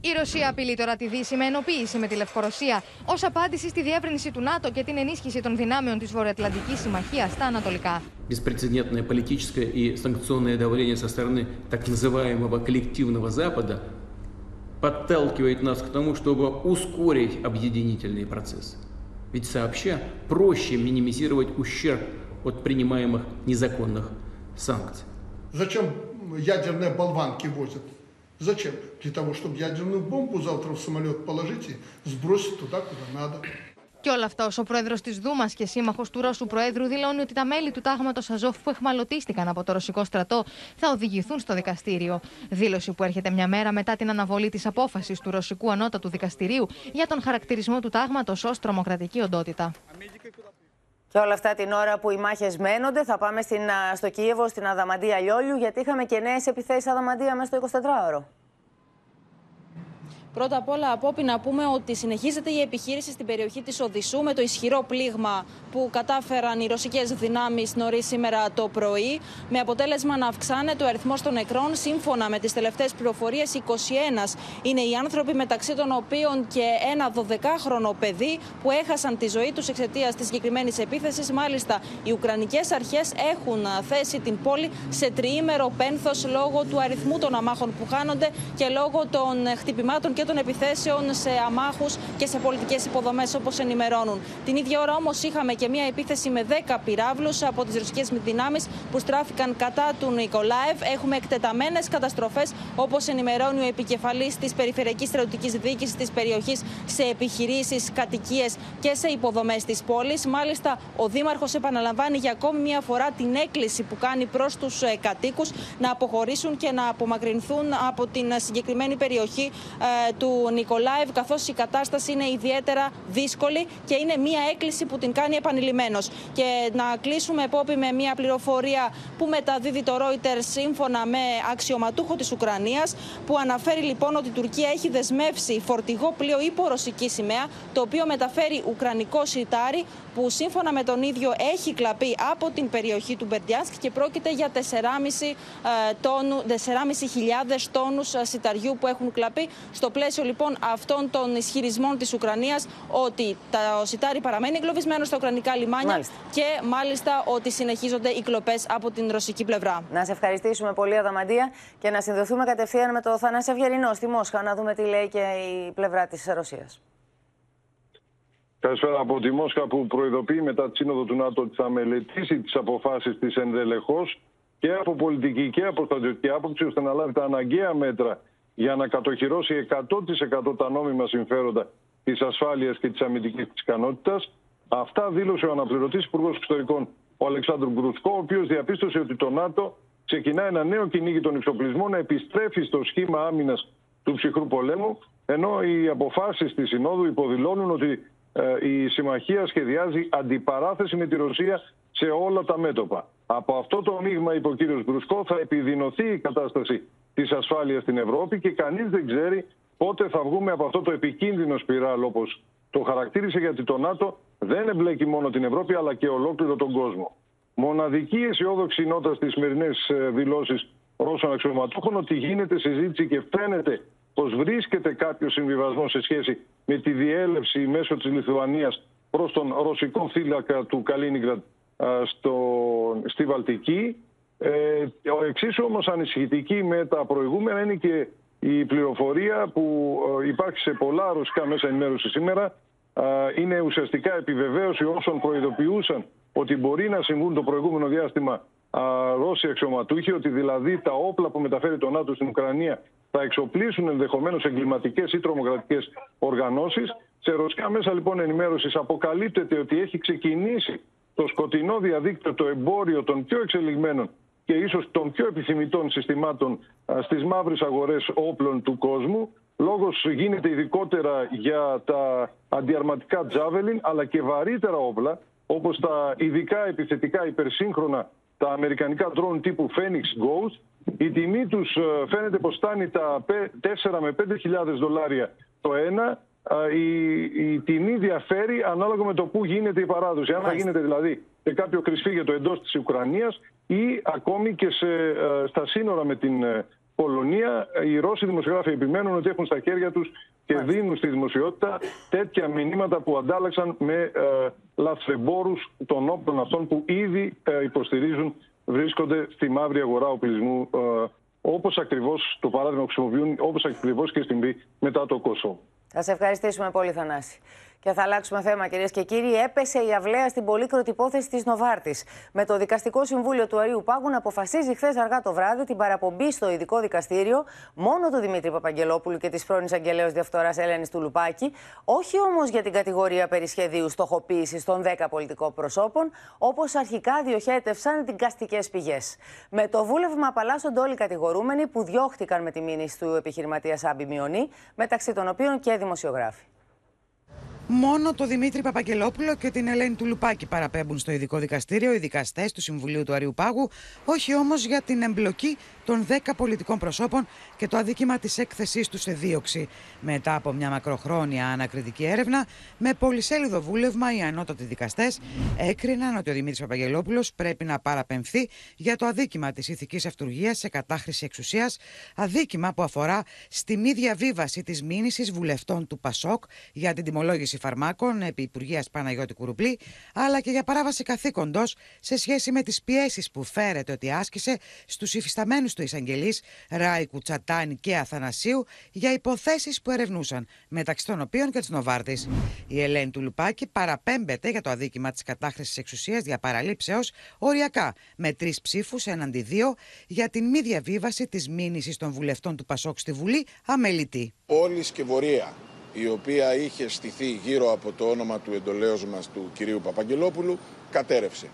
Speaker 33: Η Ρωσία απειλεί τώρα τη Δύση με ενοποίηση με τη Λευκορωσία ω απάντηση στη διεύρυνση του ΝΑΤΟ και την ενίσχυση των δυνάμεων τη Βορειοατλαντική Συμμαχία στα Ανατολικά.
Speaker 29: Беспрецедентное политическое и санкционное давление со стороны так называемого коллективного Запада подталкивает нас к тому, чтобы ускорить объединительные процессы. Ведь сообща проще минимизировать ущерб от принимаемых незаконных санкций.
Speaker 36: Зачем ядерные болванки возят? Зачем? Для того, чтобы ядерную бомбу завтра в самолет положить и сбросить туда, куда надо.
Speaker 33: Και όλα αυτά, όσο ο πρόεδρος της Δούμας και σύμμαχος του Ρώσου Προέδρου δηλώνει ότι τα μέλη του τάγματος Αζόφ που εχμαλωτίστηκαν από το ρωσικό στρατό θα οδηγηθούν στο δικαστήριο. Δήλωση που έρχεται μια μέρα μετά την αναβολή της απόφασης του Ρωσικού Ανώτατου Δικαστηρίου για τον χαρακτηρισμό του τάγματος ως τρομοκρατική οντότητα.
Speaker 2: Και όλα αυτά την ώρα που οι μάχες μένονται, θα πάμε στην, στο Κίεβο, στην Αδαμαντία Λιόλιου, γιατί είχαμε και νέες επιθέσεις Αδαμαντία μέσα στο 24ωρο.
Speaker 37: Πρώτα απ' όλα, Απόπη, να πούμε ότι συνεχίζεται η επιχείρηση στην περιοχή της Οδυσσού με το ισχυρό πλήγμα που κατάφεραν οι ρωσικές δυνάμεις νωρίς σήμερα το πρωί, με αποτέλεσμα να αυξάνεται ο αριθμός των νεκρών. Σύμφωνα με τις τελευταίες πληροφορίες, 21 είναι οι άνθρωποι, μεταξύ των οποίων και ένα 12χρονο παιδί που έχασαν τη ζωή τους εξαιτίας της συγκεκριμένης επίθεσης. Μάλιστα, οι Ουκρανικές αρχές έχουν θέσει την πόλη σε τριήμερο πένθος λόγω του αριθμού των αμάχων που χάνονται και λόγω των χτυπημάτων και των επιθέσεων σε αμάχους και σε πολιτικές υποδομές, όπως ενημερώνουν. Την ίδια ώρα όμως είχαμε και μια επίθεση με 10 πυράβλους από τις ρωσικές δυνάμεις που στράφηκαν κατά του Νικολάευ. Έχουμε εκτεταμένες καταστροφές, όπως ενημερώνει ο επικεφαλής της Περιφερειακής Στρατιωτικής Διοίκησης της περιοχής σε επιχειρήσεις, κατοικίες και σε υποδομές της πόλης. Μάλιστα, ο Δήμαρχος επαναλαμβάνει για ακόμη μια φορά την έκκληση που κάνει προς τους ε, κατοίκους να αποχωρήσουν και να απομακρυνθούν από την συγκεκριμένη περιοχή ε, του Νικολάευ, καθώς η κατάσταση είναι ιδιαίτερα δύσκολη και είναι μια έκκληση που την κάνει επανειλημμένω. Και να κλείσουμε, Πόπη, με μια πληροφορία που μεταδίδει το Reuters σύμφωνα με αξιωματούχο της Ουκρανίας, που αναφέρει λοιπόν ότι η Τουρκία έχει δεσμεύσει φορτηγό πλοίο υπό ρωσική σημαία, το οποίο μεταφέρει ουκρανικό σιτάρι, που σύμφωνα με τον ίδιο έχει κλαπεί από την περιοχή του Μπερντιάνσκ και πρόκειται για 4,5 τόνου, 4.500 τόνους ε, σιταριού που έχουν κλαπεί. Στο πλαίσιο λοιπόν αυτών των ισχυρισμών της Ουκρανίας ότι το σιτάρι παραμένει εγκλωβισμένο στα ουκρανικά λιμάνια και μάλιστα ότι συνεχίζονται οι κλοπές από την ρωσική πλευρά.
Speaker 2: Να σε ευχαριστήσουμε πολύ Αδαμαντία και να συνδεθούμε κατευθείαν με το Θανάση Ευγερινό στη Μόσχα να δούμε τι λέει και η πλευρά της Ρωσίας.
Speaker 38: Καλησπέρα από τη Μόσχα που προειδοποιεί μετά τη Σύνοδο του ΝΑΤΟ ότι θα μελετήσει τις αποφάσεις της ενδελεχώς και από πολιτική και από στρατιωτική άποψη ώστε να λάβει τα αναγκαία μέτρα για να κατοχυρώσει 100% τα νόμιμα συμφέροντα της ασφάλειας και της αμυντικής τη ικανότητας. Αυτά δήλωσε ο αναπληρωτής Υπουργός Εξωτερικών ο Αλεξάνδρου Γκρουσκό, ο οποίος διαπίστωσε ότι το ΝΑΤΟ ξεκινά ένα νέο κυνήγι των εξοπλισμών να επιστρέφει στο σχήμα άμυνας του ψυχρού πολέμου, ενώ οι αποφάσεις της Συνόδου υποδηλώνουν ότι ε, η συμμαχία σχεδιάζει αντιπαράθεση με τη Ρωσία σε όλα τα μέτωπα. Από αυτό το μείγμα, είπε ο κύριος Γκρουσκό, θα επιδεινωθεί η κατάσταση της ασφάλειας στην Ευρώπη και κανείς δεν ξέρει πότε θα βγούμε από αυτό το επικίνδυνο σπιράλ, όπως το χαρακτήρισε, γιατί το ΝΑΤΟ δεν εμπλέκει μόνο την Ευρώπη, αλλά και ολόκληρο τον κόσμο. Μοναδική αισιόδοξη νότα στις σημερινές ε, δηλώσεις Ρώσων αξιωματούχων ότι γίνεται συζήτηση και φαίνεται πως βρίσκεται κάποιος συμβιβασμός σε σχέση με τη διέλευση μέσω της Λιθουανίας προς τον ρωσικό θύλακα του Καλίνιγκραντ στη Βαλτική. Ε, ο εξίσου όμως ανησυχητική με τα προηγούμενα είναι και η πληροφορία που ε, υπάρχει σε πολλά ρωσικά μέσα ενημέρωσης σήμερα. Είναι ουσιαστικά επιβεβαίωση όσων προειδοποιούσαν ότι μπορεί να συμβούν το προηγούμενο διάστημα Ρώσοι αξιωματούχοι, ότι δηλαδή τα όπλα που μεταφέρει το ΝΑΤΟ στην Ουκρανία θα εξοπλίσουν ενδεχομένως εγκληματικές ή τρομοκρατικές οργανώσεις. Σε ρωσικά μέσα λοιπόν ενημέρωσης αποκαλύπτεται ότι έχει ξεκινήσει το σκοτεινό διαδίκτυο, το εμπόριο των πιο εξελιγμένων και ίσως των πιο επιθυμητών συστημάτων στις μαύρες αγορές όπλων του κόσμου. Λόγος γίνεται ειδικότερα για τα αντιαρματικά τζάβελιν, αλλά και βαρύτερα όπλα, όπως τα ειδικά επιθετικά υπερσύγχρονα, τα αμερικανικά drone τύπου Phoenix Ghost. Η τιμή τους φαίνεται πως φτάνει τα 4 με 5.000 δολάρια το ένα η, η τιμή διαφέρει ανάλογα με το πού γίνεται η παράδοση. Αν θα γίνεται δηλαδή σε κάποιο κρυσφύγετο εντός της Ουκρανίας ή ακόμη και σε, ε, στα σύνορα με την ε, Πολωνία. Οι Ρώσοι δημοσιογράφοι επιμένουν ότι έχουν στα χέρια τους και δίνουν στη δημοσιότητα τέτοια μηνύματα που αντάλλαξαν με ε, λαθρεμπόρους των όπλων αυτών που ήδη ε, υποστηρίζουν βρίσκονται στη μαύρη αγορά οπλισμού. Ε, όπως ακριβώς το παράδειγμα χρησιμοποιούν, όπως ακριβώς και στην μετά το Κόσο.
Speaker 2: Θα σε ευχαριστήσουμε πολύ, Θανάση. Και θα αλλάξουμε θέμα, κυρίες και κύριοι. Έπεσε η αυλαία στην πολύκροτη υπόθεση της Νοβάρτης. Με το Δικαστικό Συμβούλιο του Αρίου Πάγου να αποφασίζει χθες αργά το βράδυ την παραπομπή στο ειδικό δικαστήριο μόνο του Δημήτρη Παπαγγελόπουλου και της πρώην Αγγελέω Διαφθοράς Ελένη του Λουπάκη, όχι όμως για την κατηγορία περί σχεδίου στοχοποίησης των 10 πολιτικών προσώπων, όπως αρχικά διοχέτευσαν δικαστικέ πηγές. Με το βούλευμα απαλλάσσονται όλοι οι κατηγορούμενοι που διώχτηκαν με τη μήνυση του επιχειρηματίας Σάμπη Μιονί, μεταξύ των οποίων και δημοσιογράφοι.
Speaker 39: Μόνο το Δημήτρη Παπαγγελόπουλο και την Ελένη Τουλουπάκη παραπέμπουν στο ειδικό δικαστήριο, οι δικαστές του Συμβουλίου του Αριού Πάγου, όχι όμως για την εμπλοκή των 10 πολιτικών προσώπων και το αδίκημα της έκθεσής τους σε δίωξη. Μετά από μια μακροχρόνια ανακριτική έρευνα, με πολυσέλιδο βούλευμα, οι ανώτατοι δικαστές έκριναν ότι ο Δημήτρης Παπαγγελόπουλος πρέπει να παραπεμφθεί για το αδίκημα της ηθικής αυτουργία σε κατάχρηση εξουσίας, αδίκημα που αφορά στη μη διαβίβαση της μήνυσης βουλευτών του Πασόκ για την τιμολόγηση έγκριση φαρμάκων επί Υπουργείας Παναγιώτη Κουρουπλή, αλλά και για παράβαση καθήκοντος σε σχέση με τις πιέσεις που φέρεται ότι άσκησε στους υφισταμένους του εισαγγελείς Ράικου, Τσατάνη και Αθανασίου για υποθέσεις που ερευνούσαν, μεταξύ των οποίων και της Νοβάρτης. Η Ελένη του Λουπάκη παραπέμπεται για το αδίκημα της κατάχρησης εξουσίας δια παραλήψεως οριακά, με τρεις ψήφους έναντι δύο για την μη διαβίβαση της μήνυσης των βουλευτών του Πασόκ στη Βουλή αμελητή.
Speaker 40: Όλη η σκευωρία η οποία είχε στηθεί γύρω από το όνομα του εντολέως μας του κυρίου Παπαγγελόπουλου κατέρευσε.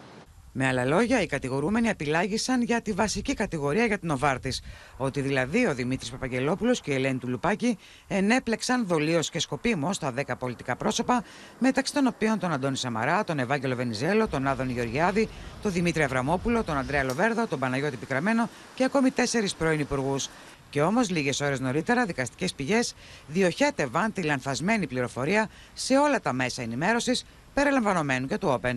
Speaker 39: Με άλλα λόγια, οι κατηγορούμενοι απειλάγησαν για τη βασική κατηγορία για την Οβάρτης. Ότι δηλαδή ο Δημήτρης Παπαγγελόπουλος και η Ελένη του Λουπάκη ενέπλεξαν δολίως και σκοπίμως τα 10 πολιτικά πρόσωπα, μεταξύ των οποίων τον Αντώνη Σαμαρά, τον Ευάγγελο Βενιζέλο, τον Άδων Γεωργιάδη, τον Δημήτρη Αβραμόπουλο, τον Αντρέα Λοβέρδο, τον Παναγιώτη Πικραμένο και ακόμη τέσσερις πρώην υπουργούς. Και όμως, λίγες ώρες νωρίτερα, δικαστικές πηγές διοχέτευαν τη λανθασμένη πληροφορία σε όλα τα μέσα ενημέρωσης, περιλαμβανομένου και του Open.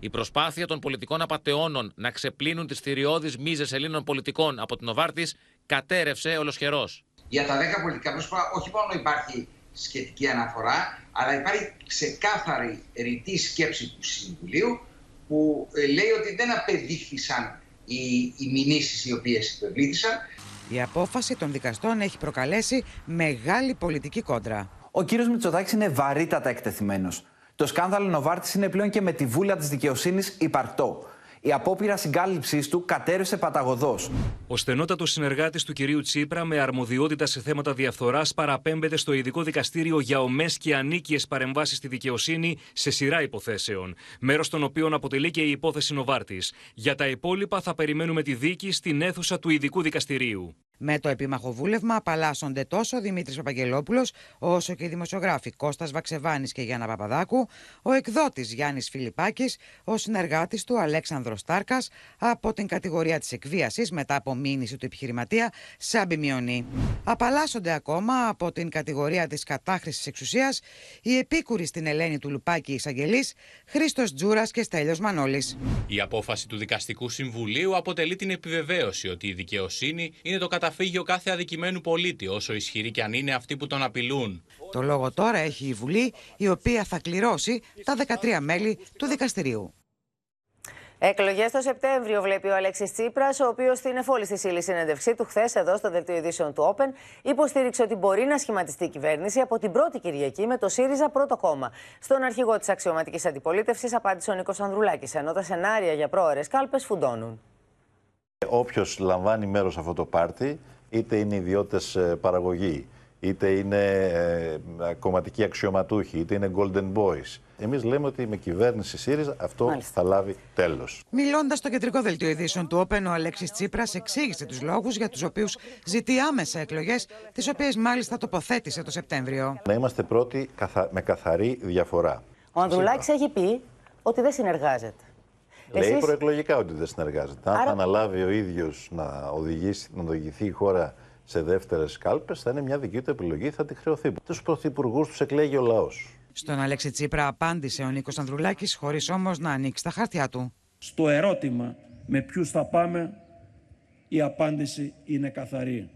Speaker 27: Η προσπάθεια των πολιτικών απαταιώνων να ξεπλύνουν τις θηριώδεις μίζες Ελλήνων πολιτικών από την Οβάρτης κατέρευσε ολοσχερός.
Speaker 41: Για τα 10 πολιτικά πρόσωπα, όχι μόνο υπάρχει σχετική αναφορά, αλλά υπάρχει ξεκάθαρη ρητή σκέψη του Συμβουλίου που ε, λέει ότι δεν απεδείχθησαν οι, οι μηνύσεις οι οποίες υπευλήθησαν
Speaker 39: η απόφαση των δικαστών έχει προκαλέσει μεγάλη πολιτική κόντρα.
Speaker 42: Ο κύριος Μητσοτάκης είναι βαρύτατα εκτεθειμένος. Το σκάνδαλο Νοβάρτης είναι πλέον και με τη βούλα της δικαιοσύνης υπαρκτό. Η απόπειρα συγκάλυψής του κατέρευσε παταγωδός.
Speaker 11: Ο στενότατος συνεργάτης του κυρίου Τσίπρα, με αρμοδιότητα σε θέματα διαφθοράς, παραπέμπεται στο ειδικό δικαστήριο για ομές και ανίκειες παρεμβάσεις στη δικαιοσύνη σε σειρά υποθέσεων. Μέρος των οποίων αποτελεί και η υπόθεση Νοβάρτης. Για τα υπόλοιπα θα περιμένουμε τη δίκη στην αίθουσα του ειδικού δικαστηρίου.
Speaker 39: Με το επίμαχο βούλευμα απαλλάσσονται τόσο ο Δημήτρης Παπαγγελόπουλος, όσο και οι δημοσιογράφοι Κώστας Βαξεβάνης και Γιάννα Παπαδάκου, ο εκδότης Γιάννης Φιλιπάκη, ο συνεργάτης του Αλέξανδρος Στάρκα από την κατηγορία της εκβίασης μετά από μήνυση του επιχειρηματία Σάμπι Μιονί. Απαλλάσσονται ακόμα από την κατηγορία της κατάχρησης εξουσίας οι επίκουροι στην Ελένη του Λουπάκη εισαγγελής Χρήστος Τζούρας και Στέλιος Μανώλης.
Speaker 43: Η απόφαση του Δικαστικού Συμβουλίου αποτελεί την επιβεβαίωση ότι η δικαιοσύνη είναι το καταφύγιο κάθε αδικημένου πολίτη, όσο ισχυροί και αν είναι αυτοί που τον απειλούν.
Speaker 39: Το λόγο τώρα έχει η Βουλή, η οποία θα κληρώσει τα 13 μέλη του δικαστηρίου.
Speaker 2: Εκλογές το Σεπτέμβριο, βλέπει ο Αλέξης Τσίπρας, ο οποίος στην εφόλη στη ύλη συνέντευξή του χθες εδώ στο δελτίο ειδήσεων του Open υποστήριξε ότι μπορεί να σχηματιστεί η κυβέρνηση από την πρώτη Κυριακή με το ΣΥΡΙΖΑ πρώτο κόμμα. Στον αρχηγό της αξιωματικής αντιπολίτευσης απάντησε ο Νίκος Ανδρουλάκης, ενώ τα σενάρια για πρόορε κάλπες φουντώνουν.
Speaker 10: Όποιος λαμβάνει μέρος σε αυτό το πάρτι, είτε είναι ιδιώτες παραγωγή, είτε είναι ε, κομματικοί αξιωματούχοι, είτε είναι golden boys. Εμείς λέμε ότι με κυβέρνηση ΣΥΡΙΖΑ αυτό Μάλιστα. θα λάβει τέλος.
Speaker 39: Μιλώντας στο κεντρικό δελτίο ειδήσεων του Όπεν, ο Αλέξης Τσίπρας εξήγησε τους λόγους για τους οποίους ζητεί άμεσα εκλογές, τις οποίες μάλιστα τοποθέτησε το Σεπτέμβριο.
Speaker 10: Να είμαστε πρώτοι με καθαρή διαφορά.
Speaker 2: Ο Ανδρουλάκης έχει πει ότι δεν συνεργάζεται.
Speaker 10: Λέει Εσείς... προεκλογικά ότι δεν συνεργάζεται. Αν θα αναλάβει ο ίδιος να, οδηγήσει, να οδηγηθεί η χώρα σε δεύτερες κάλπες, θα είναι μια δική του επιλογή, θα τη χρεωθεί. Τους πρωθυπουργούς τους εκλέγει ο λαός.
Speaker 39: Στον Αλέξη Τσίπρα απάντησε ο Νίκος Ανδρουλάκης, χωρίς όμως να ανοίξει τα χαρτιά του.
Speaker 44: Στο ερώτημα με ποιους θα πάμε, η απάντηση είναι καθαρή.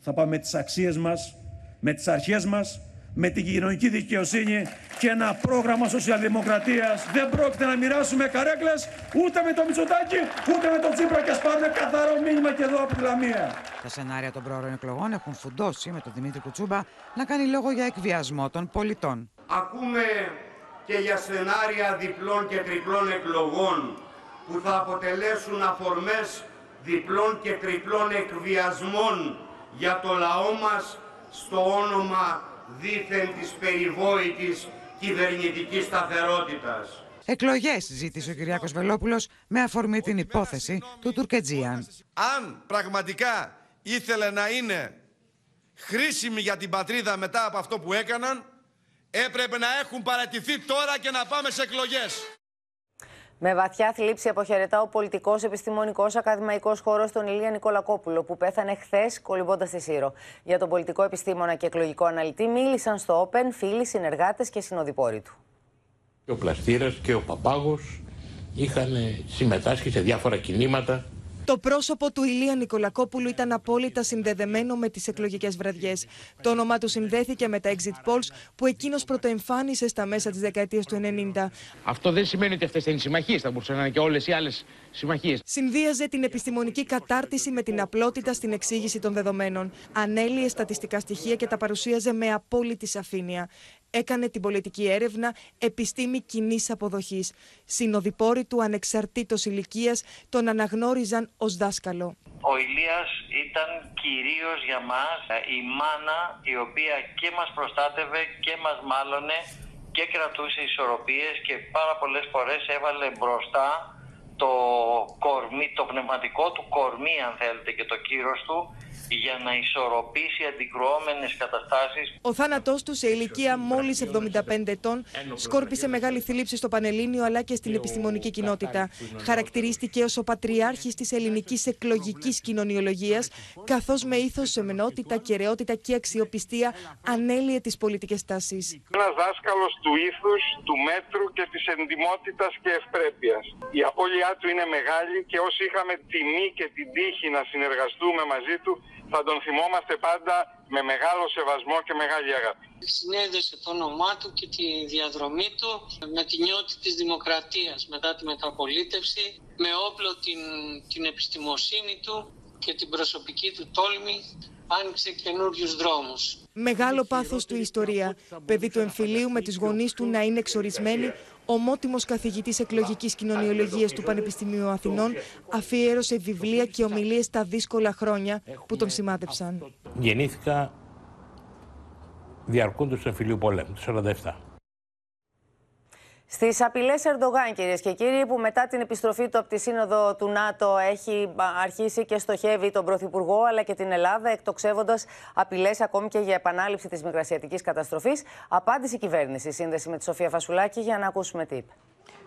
Speaker 44: Θα πάμε με τις αξίες μας, με τις αρχές μας με την κοινωνική δικαιοσύνη και ένα πρόγραμμα σοσιαλδημοκρατίας. Δεν πρόκειται να μοιράσουμε καρέκλες ούτε με το Μητσοτάκι, ούτε με το Τσίπρα και σπάμε καθαρό μήνυμα και εδώ από τη Λαμία.
Speaker 39: Τα σενάρια των πρόωρων εκλογών έχουν φουντώσει με τον Δημήτρη Κουτσούμπα να κάνει λόγο για εκβιασμό των πολιτών.
Speaker 18: Ακούμε και για σενάρια διπλών και τριπλών εκλογών που θα αποτελέσουν αφορμές διπλών και τριπλών εκβιασμών για το λαό μας στο όνομα δήθεν της περιβόητης κυβερνητικής σταθερότητας.
Speaker 39: Εκλογές ζήτησε ο Κυριάκος Βελόπουλος με αφορμή την υπόθεση του Τουρκετζίαν.
Speaker 18: Αν πραγματικά ήθελε να είναι χρήσιμη για την πατρίδα μετά από αυτό που έκαναν, έπρεπε να έχουν παρατηθεί τώρα και να πάμε σε εκλογές.
Speaker 2: Με βαθιά θλίψη αποχαιρετά ο πολιτικός, επιστημονικός, ακαδημαϊκός χώρος τον Ηλία Νικολακόπουλο, που πέθανε χθες κολυμπώντας στη Σύρο. Για τον πολιτικό επιστήμονα και εκλογικό αναλυτή μίλησαν στο Open φίλοι, συνεργάτες και συνοδοιπόροι του.
Speaker 45: Ο Πλαστήρας και ο Παπάγος είχαν συμμετάσχει σε διάφορα κινήματα
Speaker 20: Το πρόσωπο του Ηλία Νικολακόπουλου ήταν απόλυτα συνδεδεμένο με τις εκλογικές βραδιές. Το όνομά του συνδέθηκε με τα exit polls που εκείνος πρωτοεμφάνισε στα μέσα της δεκαετίας του 90.
Speaker 46: Αυτό δεν σημαίνει ότι αυτές είναι συμμαχίες. Θα μπορούσαν να είναι και όλες οι άλλες συμμαχίες.
Speaker 20: Συνδύαζε την επιστημονική κατάρτιση με την απλότητα στην εξήγηση των δεδομένων. Ανέλυε στατιστικά στοιχεία και τα παρουσίαζε με απόλυτη σαφήνεια έκανε την πολιτική έρευνα επιστήμη κοινής αποδοχής. Συνοδοιπόροι του ανεξαρτήτως ηλικίας τον αναγνώριζαν ως δάσκαλο.
Speaker 47: Ο Ηλίας ήταν κυρίως για μας ε, η μάνα η οποία και μας προστάτευε και μας μάλωνε και κρατούσε ισορροπίες και πάρα πολλές φορές έβαλε μπροστά το κορμί, το πνευματικό του κορμί αν θέλετε και το κύρος του για να ισορροπήσει αντικρουόμενες καταστάσεις.
Speaker 20: Ο θάνατός του σε ηλικία μόλις 75 ετών σκόρπισε μεγάλη θλίψη στο Πανελλήνιο αλλά και στην επιστημονική κοινότητα. Χαρακτηρίστηκε ως ο πατριάρχης της ελληνικής εκλογικής κοινωνιολογίας καθώς με ήθος, σεμενότητα, κεραιότητα και αξιοπιστία ανέλυε τις πολιτικές τάσεις.
Speaker 38: Ένας δάσκαλος του ήθους, του μέτρου και της εντιμότητας και ευπρέπειας. Η απώλειά του είναι μεγάλη και όσοι είχαμε τιμή και την τύχη να συνεργαστούμε μαζί του θα τον θυμόμαστε πάντα με μεγάλο σεβασμό και μεγάλη αγάπη.
Speaker 48: Συνέδεσε το όνομά του και τη διαδρομή του με τη νιώτη της δημοκρατίας μετά τη μεταπολίτευση, με όπλο την, την επιστημοσύνη του και την προσωπική του τόλμη άνοιξε καινούριους δρόμους.
Speaker 20: Μεγάλο πάθος του ιστορία. Παιδί του εμφυλίου με τις γονείς του να είναι εξορισμένοι, ομότιμος καθηγητής εκλογικής κοινωνιολογίας του Πανεπιστημίου Αθηνών αφιέρωσε βιβλία και ομιλίες στα δύσκολα χρόνια που τον σημάδεψαν.
Speaker 49: Γεννήθηκα διαρκούντος του εμφυλίου πολέμου, το 1947.
Speaker 2: Στις απειλές Ερντογάν, κυρίες και κύριοι, που μετά την επιστροφή του από τη Σύνοδο του ΝΑΤΟ έχει αρχίσει και στοχεύει τον Πρωθυπουργό αλλά και την Ελλάδα, εκτοξεύοντας απειλές ακόμη και για επανάληψη της μικρασιατικής καταστροφής, απάντησε η κυβέρνηση. Σύνδεση με τη Σοφία Φασουλάκη για να ακούσουμε τι είπε.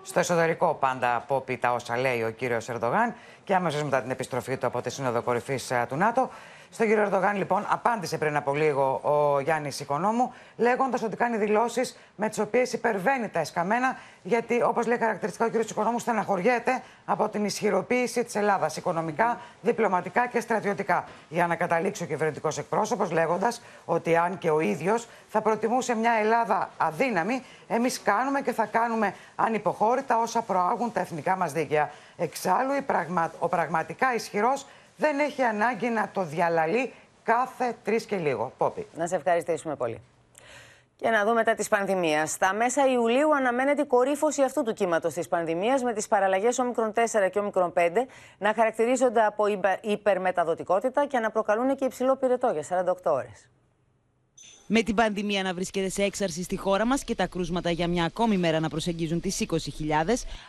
Speaker 39: Στο εσωτερικό πάντα απόπει τα όσα λέει ο κύριος Ερντογάν και αμέσως μετά την επιστροφή του από τη Σύνοδο Κορυφής ε, του ΝΑΤΟ. Στον κύριο Ερντογάν, λοιπόν, απάντησε πριν από λίγο ο Γιάννης Οικονόμου, λέγοντας ότι κάνει δηλώσεις με τις οποίες υπερβαίνει τα εσκαμμένα, γιατί, όπως λέει χαρακτηριστικά ο κύριος Οικονόμου, στεναχωριέται από την ισχυροποίηση της Ελλάδας οικονομικά, διπλωματικά και στρατιωτικά. Για να καταλήξει ο κυβερνητικός εκπρόσωπος, λέγοντας ότι αν και ο ίδιος θα προτιμούσε μια Ελλάδα αδύναμη, εμείς κάνουμε και θα κάνουμε ανυποχώρητα όσα προάγουν τα εθνικά μας δίκαια. Εξάλλου, ο πραγματικά ισχυρός δεν έχει ανάγκη να το διαλαλεί κάθε τρεις και λίγο. Πόπι.
Speaker 2: Να σε ευχαριστήσουμε πολύ. Και να δούμε μετά της πανδημίας. Στα μέσα Ιουλίου αναμένεται η κορύφωση αυτού του κύματος της πανδημίας, με τις παραλλαγές όμικρον 4 και όμικρον 5 να χαρακτηρίζονται από υπερμεταδοτικότητα και να προκαλούν και υψηλό πυρετό για 48 ώρες.
Speaker 20: Με την πανδημία να βρίσκεται σε έξαρση στη χώρα μας και τα κρούσματα για μια ακόμη μέρα να προσεγγίζουν τις 20.000,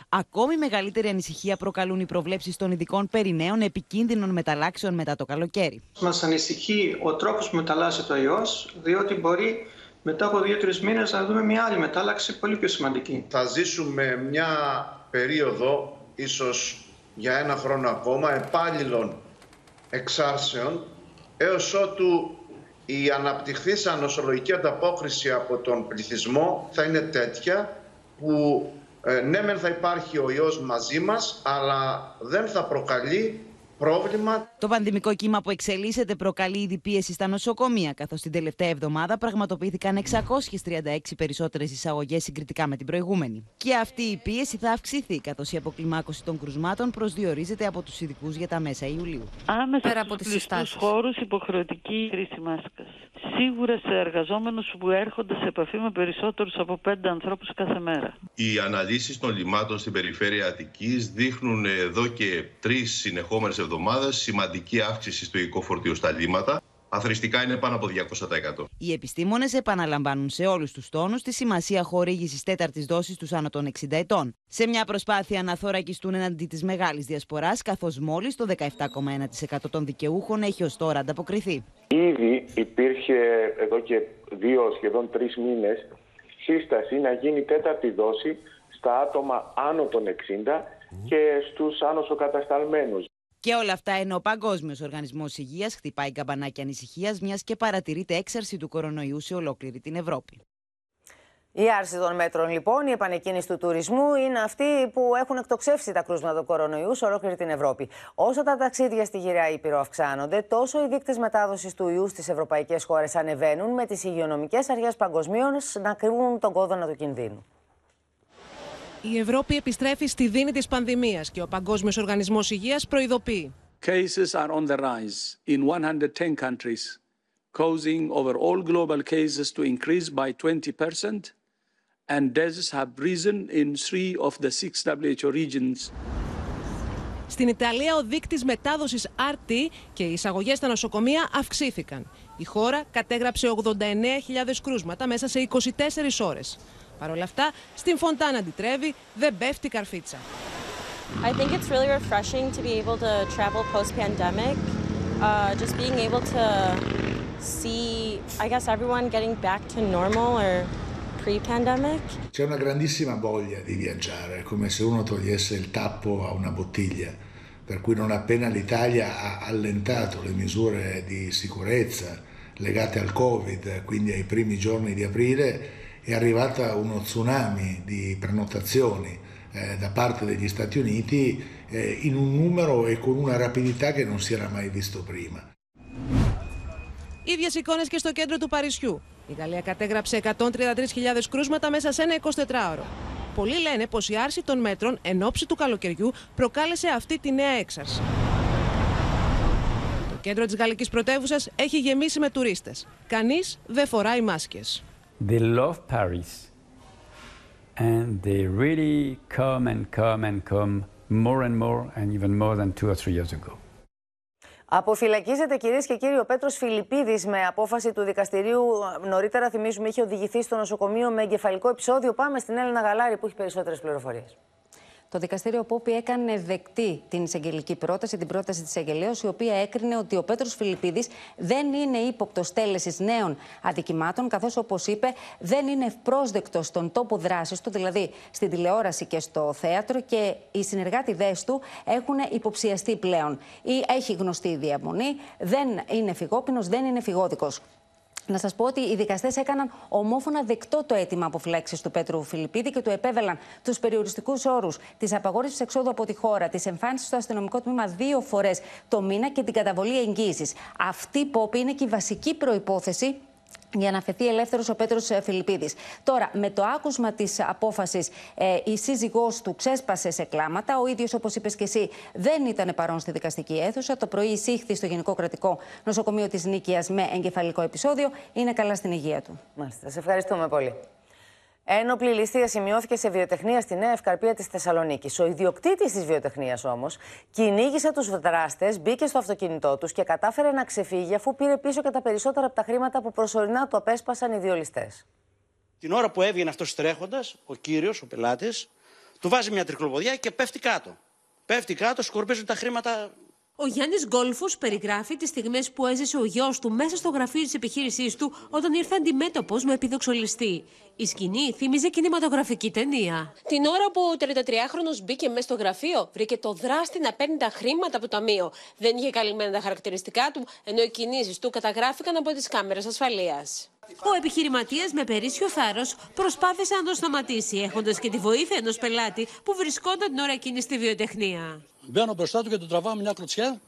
Speaker 20: ακόμη μεγαλύτερη ανησυχία προκαλούν οι προβλέψεις των ειδικών περί νέων επικίνδυνων μεταλλάξεων μετά το καλοκαίρι.
Speaker 48: Μας ανησυχεί ο τρόπος που μεταλλάσσει το ιός, διότι μπορεί μετά από δύο-τρεις μήνες να δούμε μια άλλη μετάλλαξη πολύ πιο σημαντική.
Speaker 18: Θα ζήσουμε μια περίοδο, ίσως για ένα χρόνο ακόμα, επάλληλων εξάρσεων, έως ότου η αναπτυχθήσα νοσολογική ανταπόκριση από τον πληθυσμό θα είναι τέτοια που ε, ναι μεν θα υπάρχει ο ιός μαζί μας αλλά δεν θα προκαλεί πρόβλημα.
Speaker 20: Το πανδημικό κύμα που εξελίσσεται προκαλεί ήδη πίεση στα νοσοκομεία, καθώς την τελευταία εβδομάδα πραγματοποιήθηκαν 636 περισσότερες εισαγωγές συγκριτικά με την προηγούμενη. Και αυτή η πίεση θα αυξηθεί, καθώς η αποκλιμάκωση των κρουσμάτων προσδιορίζεται από τους ειδικούς για τα μέσα Ιουλίου.
Speaker 50: Άμεσα Πέρα από τις χώρους υποχρεωτική χρήση μάσκας. Σίγουρα σε εργαζόμενους που έρχονται σε επαφή με περισσότερους από πέντε ανθρώπους κάθε μέρα.
Speaker 44: Οι αναλύσεις των λιμάτων στην περιφέρεια Αττικής δείχνουν εδώ και τρεις συνεχόμενες εβδομάδε εβδομάδες σημαντική αύξηση στο υλικό φορτίο στα λίμματα. Αθρηστικά είναι πάνω από 200%.
Speaker 20: Οι επιστήμονες επαναλαμβάνουν σε όλους τους τόνους τη σημασία χορήγησης τέταρτης δόσης στου άνω των 60 ετών. Σε μια προσπάθεια να θωρακιστούν εναντί της μεγάλης διασποράς, καθώς μόλις το 17,1% των δικαιούχων έχει ως τώρα ανταποκριθεί.
Speaker 51: Ήδη υπήρχε εδώ και δύο σχεδόν τρεις μήνες σύσταση να γίνει τέταρτη δόση στα άτομα άνω των 60 και στους άνοσοκατασταλμένους.
Speaker 20: Και όλα αυτά ενώ ο Παγκόσμιος Οργανισμός Υγείας χτυπάει καμπανάκια ανησυχίας, μιας και παρατηρείται έξαρση του κορονοϊού σε ολόκληρη την Ευρώπη.
Speaker 2: Η άρση των μέτρων, λοιπόν, η επανεκκίνηση του τουρισμού είναι αυτοί που έχουν εκτοξεύσει τα κρούσματα του κορονοϊού σε ολόκληρη την Ευρώπη. Όσο τα ταξίδια στη γυριά Ήπειρο αυξάνονται, τόσο οι δείκτες μετάδοσης του ιού στις ευρωπαϊκές χώρες ανεβαίνουν, με τις υγειονομικές αρχές παγκοσμίως να κρύβουν τον κόδωνα του κινδύνου.
Speaker 52: Η Ευρώπη επιστρέφει στη δίνη της πανδημίας και ο Παγκόσμιος Οργανισμός Υγείας προειδοποιεί.
Speaker 53: Cases are on the rise in 110 countries, causing overall global cases to increase by 20% and deaths have risen in three of the six WHO regions.
Speaker 52: Στην Ιταλία ο δείκτης μετάδοσης RT και οι εισαγωγές στα νοσοκομεία αυξήθηκαν. Η χώρα κατέγραψε 89.000 κρούσματα μέσα σε 24 ώρες. Παρ' όλα αυτά, στην Φοντάνα Ντιτρέβη δεν πέφτει καρφίτσα.
Speaker 54: I think it's really refreshing to be able to travel post-pandemic. Uh, just being able to see, I guess, everyone getting back to normal or pre-pandemic.
Speaker 55: C'è una grandissima voglia di viaggiare, è come se uno togliesse il tappo a una bottiglia, per cui non appena l'Italia ha allentato le misure di sicurezza legate al Covid, quindi ai primi giorni di aprile, è arrivata uno tsunami di prenotazioni eh, da parte degli Stati Uniti eh, in un numero e con una rapidità che non si era mai visto prima.
Speaker 52: Ίδιες εικόνες και στο κέντρο του Παρισιού. Η Γαλλία κατέγραψε 133.000 κρούσματα μέσα σε ένα 24ωρο. Πολλοί λένε πως η άρση των μέτρων εν ώψη του καλοκαιριού προκάλεσε αυτή τη νέα έξαρση. Το κέντρο της γαλλικής πρωτεύουσας έχει γεμίσει με τουρίστες. Κανείς δεν φοράει μάσκες.
Speaker 56: They love Paris and they really come and come and come more and more and even more than two or three years ago.
Speaker 2: Αποφυλακίζεται κυρίες και κύριοι ο Πέτρος Φιλιππίδης με απόφαση του δικαστηρίου. Νωρίτερα, θυμίζουμε, είχε οδηγηθεί στο νοσοκομείο με εγκεφαλικό επεισόδιο. Πάμε στην Έλληνα Γαλάρη που έχει περισσότερες πληροφορίες.
Speaker 57: Το δικαστήριο Πόπη έκανε δεκτή την εισαγγελική πρόταση, την πρόταση της εισαγγελέα, η οποία έκρινε ότι ο Πέτρος Φιλιππίδης δεν είναι ύποπτος τέλεσης νέων αδικημάτων, καθώς, όπως είπε, δεν είναι ευπρόσδεκτος στον τόπο δράσης του, δηλαδή στην τηλεόραση και στο θέατρο, και οι συνεργάτηδέ του έχουν υποψιαστεί πλέον. Ή έχει γνωστή διαμονή, δεν είναι φυγόπινος, δεν είναι φυγόδικος. Να σας πω ότι οι δικαστές έκαναν ομόφωνα δεκτό το αίτημα αποφυλάξη του Πέτρου Φιλιππίδη και του επέβαλαν τους περιοριστικούς όρους της απαγόρευσης εξόδου από τη χώρα, της εμφάνισης στο αστυνομικό τμήμα δύο φορές το μήνα και την καταβολή εγγύησης. Αυτή, Πόπη, είναι και η βασική προπόθεση για να αφαιθεί ελεύθερος ο Πέτρος ε, Φιλιππίδης. Τώρα, με το άκουσμα της απόφασης, ε, η σύζυγός του ξέσπασε σε κλάματα. Ο ίδιος, όπως είπες και εσύ, δεν ήταν παρόν στη δικαστική αίθουσα. Το πρωί εισήχθη στο Γενικό Κρατικό Νοσοκομείο της Νίκαιας με εγκεφαλικό επεισόδιο. Είναι καλά στην υγεία του.
Speaker 2: Μάλιστα. Σε ευχαριστούμε πολύ. Ένοπλη ληστεία σημειώθηκε σε βιοτεχνία στη Νέα Ευκαρπία της Θεσσαλονίκης. Ο ιδιοκτήτης της βιοτεχνίας όμως κυνήγησε τους δράστες, μπήκε στο αυτοκίνητό τους και κατάφερε να ξεφύγει αφού πήρε πίσω και τα περισσότερα από τα χρήματα που προσωρινά του απέσπασαν οι δύο ληστές.
Speaker 58: Την ώρα που έβγαινε αυτός τρέχοντα, ο κύριος, ο πελάτης, του βάζει μια τρικλοποδιά και πέφτει κάτω. Πέφτει κάτω, σκορπίζουν τα χρήματα
Speaker 59: ο Γιάννης Γκόλφος περιγράφει τις στιγμές που έζησε ο γιος του μέσα στο γραφείο της επιχείρησής του όταν ήρθε αντιμέτωπος με επιδοξολιστή. Η σκηνή θύμιζε κινηματογραφική ταινία. Την ώρα που ο 33χρονο μπήκε μέσα στο γραφείο, βρήκε το δράστη να παίρνει τα χρήματα από το ταμείο. Δεν είχε καλυμμένα τα χαρακτηριστικά του, ενώ οι κινήσεις του καταγράφηκαν από τις κάμερες ασφαλείας. Ο επιχειρηματίας με περίσσιο θάρρος προσπάθησε να τον σταματήσει, έχοντας και τη βοήθεια ενός πελάτη που βρισκόταν την ώρα εκείνης στη βιοτεχνία.
Speaker 60: Μπαίνω μπροστά του και τον τραβάω μια κλωτσιά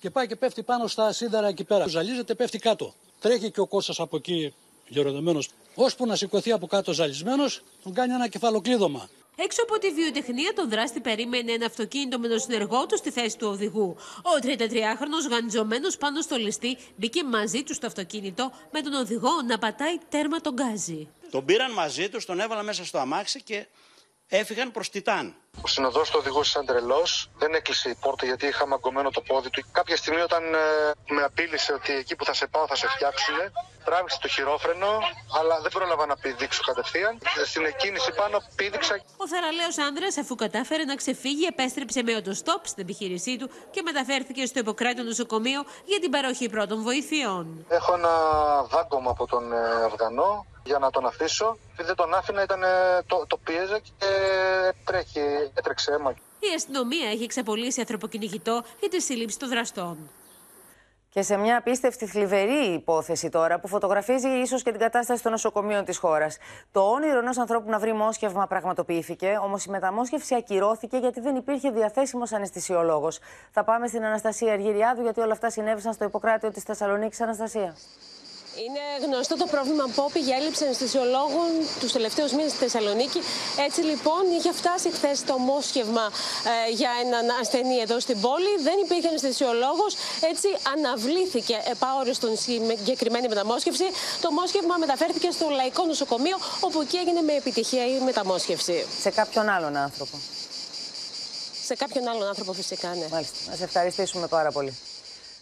Speaker 60: και πάει και πέφτει πάνω στα σίδερα εκεί πέρα. Ζαλίζεται, πέφτει κάτω. Τρέχει και ο Κώστας από εκεί γεροδεμένο. Ώσπου να σηκωθεί από κάτω ζαλισμένος, τον κάνει ένα κεφαλοκλείδωμα.
Speaker 59: Έξω από τη βιοτεχνία, τον δράστη περίμενε ένα αυτοκίνητο με τον συνεργό του στη θέση του οδηγού. Ο 33χρονο, γαντζωμένος πάνω στο ληστή, μπήκε μαζί του στο αυτοκίνητο με τον οδηγό να πατάει τέρμα τον γκάζι.
Speaker 58: Τον πήραν μαζί τους, τον έβαλαν μέσα στο αμάξι και έφυγαν προς Τιτάν.
Speaker 61: Ο συνοδός του οδηγούσε σαν τρελός. Δεν έκλεισε η πόρτα γιατί είχα μαγκωμένο το πόδι του. Κάποια στιγμή, όταν ε, με απείλησε ότι εκεί που θα σε πάω θα σε φτιάξουν, τράβηξε το χειρόφρενο, αλλά δεν πρόλαβα να πηδήξω κατευθείαν. Στην εκκίνηση πάνω πήδηξα.
Speaker 59: Ο θεραλέος άντρα, αφού κατάφερε να ξεφύγει, επέστρεψε με οτοστόπ στην επιχείρησή του και μεταφέρθηκε στο υποκράτιο νοσοκομείο για την παροχή πρώτων βοηθειών.
Speaker 61: Έχω ένα δάγκωμα από τον ε, Αφγανό για να τον αφήσω. Επειδή δεν τον άφηνα, ήταν, το, το πίεζε και τρέχει, έτρεξε αίμα.
Speaker 59: Η αστυνομία έχει εξαπολύσει ανθρωποκυνηγητό για τη σύλληψη των δραστών.
Speaker 2: Και σε μια απίστευτη θλιβερή υπόθεση τώρα που φωτογραφίζει ίσως και την κατάσταση των νοσοκομείων της χώρας. Το όνειρο ενός ανθρώπου να βρει μόσχευμα πραγματοποιήθηκε, όμως η μεταμόσχευση ακυρώθηκε γιατί δεν υπήρχε διαθέσιμος αναισθησιολόγος. Θα πάμε στην Αναστασία Αργυριάδου, γιατί όλα αυτά συνέβησαν στο Ιπποκράτιο της Θεσσαλονίκης. Αναστασία.
Speaker 59: Είναι γνωστό το πρόβλημα Πόπη για έλλειψη αναισθησιολόγων τους τελευταίους μήνες στη Θεσσαλονίκη. Έτσι λοιπόν είχε φτάσει χθες το μόσχευμα ε, για έναν ασθενή εδώ στην πόλη. Δεν υπήρχε αναισθησιολόγο. Έτσι αναβλήθηκε επαόριστον συγκεκριμένη μεταμόσχευση. Το μόσχευμα μεταφέρθηκε στο Λαϊκό Νοσοκομείο, όπου εκεί έγινε με επιτυχία η μεταμόσχευση.
Speaker 2: Σε κάποιον άλλον άνθρωπο.
Speaker 59: Σε κάποιον άλλον άνθρωπο, φυσικά, ναι.
Speaker 2: Μάλιστα. Να σε ευχαριστήσουμε πάρα πολύ.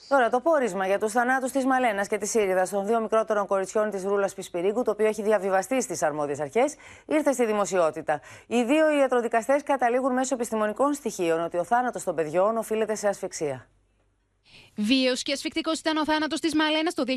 Speaker 2: Τώρα, το πόρισμα για τους θανάτους της Μαλένας και της Σύριδας των δύο μικρότερων κοριτσιών της Ρούλας Πισπυρίγκου, το οποίο έχει διαβιβαστεί στις αρμόδιες αρχές, ήρθε στη δημοσιότητα. Οι δύο ιατροδικαστές καταλήγουν μέσω επιστημονικών στοιχείων ότι ο θάνατος των παιδιών οφείλεται σε ασφυξία.
Speaker 62: Βίαιος και ασφικτικός ήταν ο θάνατος της Μαλένας το 2019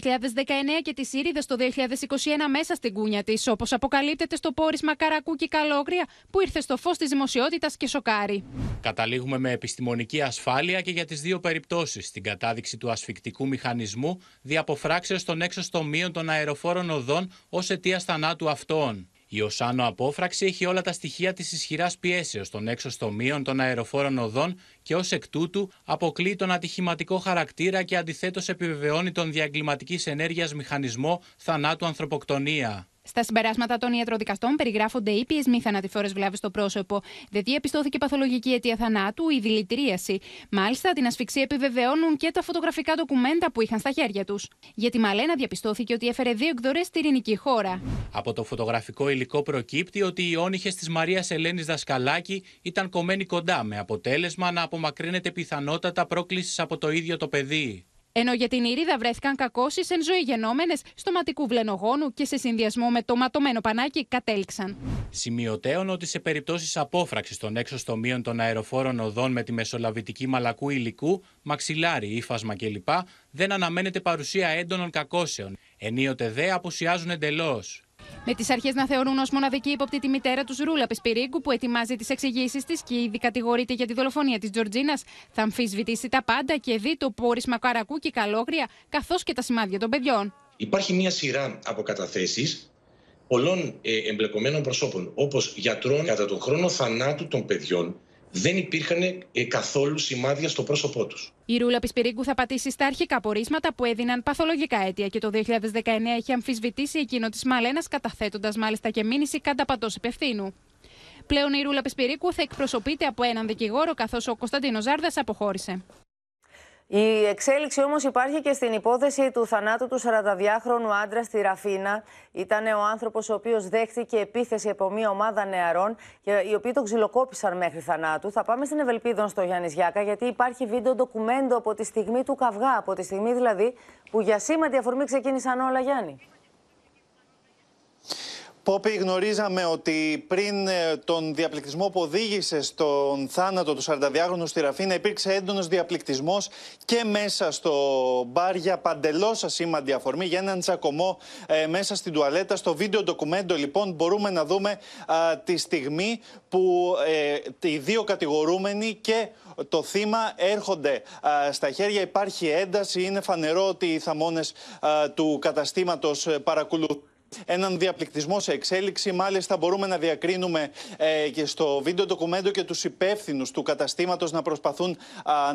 Speaker 62: και της Ήριδας το 2021 μέσα στην κούνια της, όπως αποκαλύπτεται στο πόρισμα Καρακούκη Καλόγρια, που ήρθε στο φως της δημοσιότητας και σοκάρει.
Speaker 43: Καταλήγουμε με επιστημονική ασφάλεια και για τις δύο περιπτώσεις. Στην κατάδειξη του ασφικτικού μηχανισμού, διαποφράξεως των έξω στομείων των αεροφόρων οδών ως αιτίας θανάτου αυτών. Η Οσάνο Απόφραξη έχει όλα τα στοιχεία της ισχυράς πιέσεως των έξω στομείων των αεροφόρων οδών και ως εκ τούτου αποκλεί τον ατυχηματικό χαρακτήρα και αντιθέτως επιβεβαιώνει τον διαγκληματικής ενέργειας μηχανισμό θανάτου ανθρωποκτονία.
Speaker 62: Στα συμπεράσματα των ιατροδικαστών περιγράφονται ήπιες μη θανατηφόρε βλάβε στο πρόσωπο. Δεν διαπιστώθηκε παθολογική αιτία θανάτου ή δηλητηρίαση. Μάλιστα, την ασφυξία επιβεβαιώνουν και τα φωτογραφικά ντοκουμέντα που είχαν στα χέρια τους. Για τη Μαλένα διαπιστώθηκε ότι έφερε δύο εκδορές στη ειρηνική χώρα.
Speaker 43: Από το φωτογραφικό υλικό προκύπτει ότι οι όνυχες της Μαρίας Ελένης Δασκαλάκη ήταν κομμένοι κοντά, με αποτέλεσμα να απομακρύνεται πιθανότατα πρόκλησης από το ίδιο το παιδί.
Speaker 62: Ενώ για την Ηρίδα βρέθηκαν κακώσεις εν ζωή γενόμενε στοματικού βλενογόνου και σε συνδυασμό με το ματωμένο πανάκι κατέληξαν.
Speaker 43: Σημειωτέων ότι σε περιπτώσεις απόφραξης των έξω στομείων των αεροφόρων οδών με τη μεσολαβητική μαλακού υλικού, μαξιλάρι, ύφασμα κλπ., δεν αναμένεται παρουσία έντονων κακώσεων. Ενίοτε δε απουσιάζουν εντελώς.
Speaker 62: Με τις αρχές να θεωρούν ως μοναδική ύποπτη τη μητέρα τους Ρούλα Πεσπυρίγκου, που ετοιμάζει τις εξηγήσεις της και ήδη κατηγορείται για τη δολοφονία της Τζορτζίνας, θα αμφισβητήσει τα πάντα και δει το πόρισμα καρακού και καλόγρια, καθώς και τα σημάδια των παιδιών.
Speaker 63: Υπάρχει μια σειρά από καταθέσεις πολλών ε, εμπλεκομένων προσώπων, όπως γιατρών κατά τον χρόνο θανάτου των παιδιών, δεν υπήρχαν ε, καθόλου σημάδια στο πρόσωπό τους.
Speaker 62: Η Ρούλα Πισπυρίγκου θα πατήσει στα αρχικά πορίσματα που έδιναν παθολογικά αίτια και το 2019 έχει αμφισβητήσει εκείνο της Μαλένας, καταθέτοντας μάλιστα και μήνυση κατά πατό υπευθύνου. Πλέον η Ρούλα Πισπυρίγκου θα εκπροσωπείται από έναν δικηγόρο, καθώς ο Κωνσταντίνος Ζάρδας αποχώρησε.
Speaker 2: Η εξέλιξη όμως υπάρχει και στην υπόθεση του θανάτου του 42χρονου άντρα στη Ραφίνα. Ήταν ο άνθρωπος ο οποίος δέχθηκε επίθεση από μια ομάδα νεαρών, οι οποίοι τον ξυλοκόπησαν μέχρι θανάτου. Θα πάμε στην Ευελπίδων στο Γιάννης Γιάκα, γιατί υπάρχει βίντεο ντοκουμέντο από τη στιγμή του καυγά, από τη στιγμή δηλαδή που για σήμαντη αφορμή ξεκίνησαν όλα, Γιάννη.
Speaker 64: Πόπη, γνωρίζαμε ότι πριν ε, τον διαπληκτισμό που οδήγησε στον θάνατο του 42χρονου στη Ραφίνα υπήρξε έντονος διαπληκτισμός και μέσα στο μπαρ για παντελώς ασήμαντη αφορμή, για έναν τσακωμό ε, μέσα στην τουαλέτα. Στο βίντεο ντοκουμέντο λοιπόν μπορούμε να δούμε τη στιγμή που ε, οι δύο κατηγορούμενοι και το θύμα έρχονται στα χέρια, υπάρχει ένταση, είναι φανερό ότι οι θαμώνες του καταστήματος παρακολουθούν έναν διαπληκτισμό σε εξέλιξη. Μάλιστα, μπορούμε να διακρίνουμε ε, και στο βίντεο ντοκουμέντο και τους υπεύθυνους του καταστήματος να προσπαθούν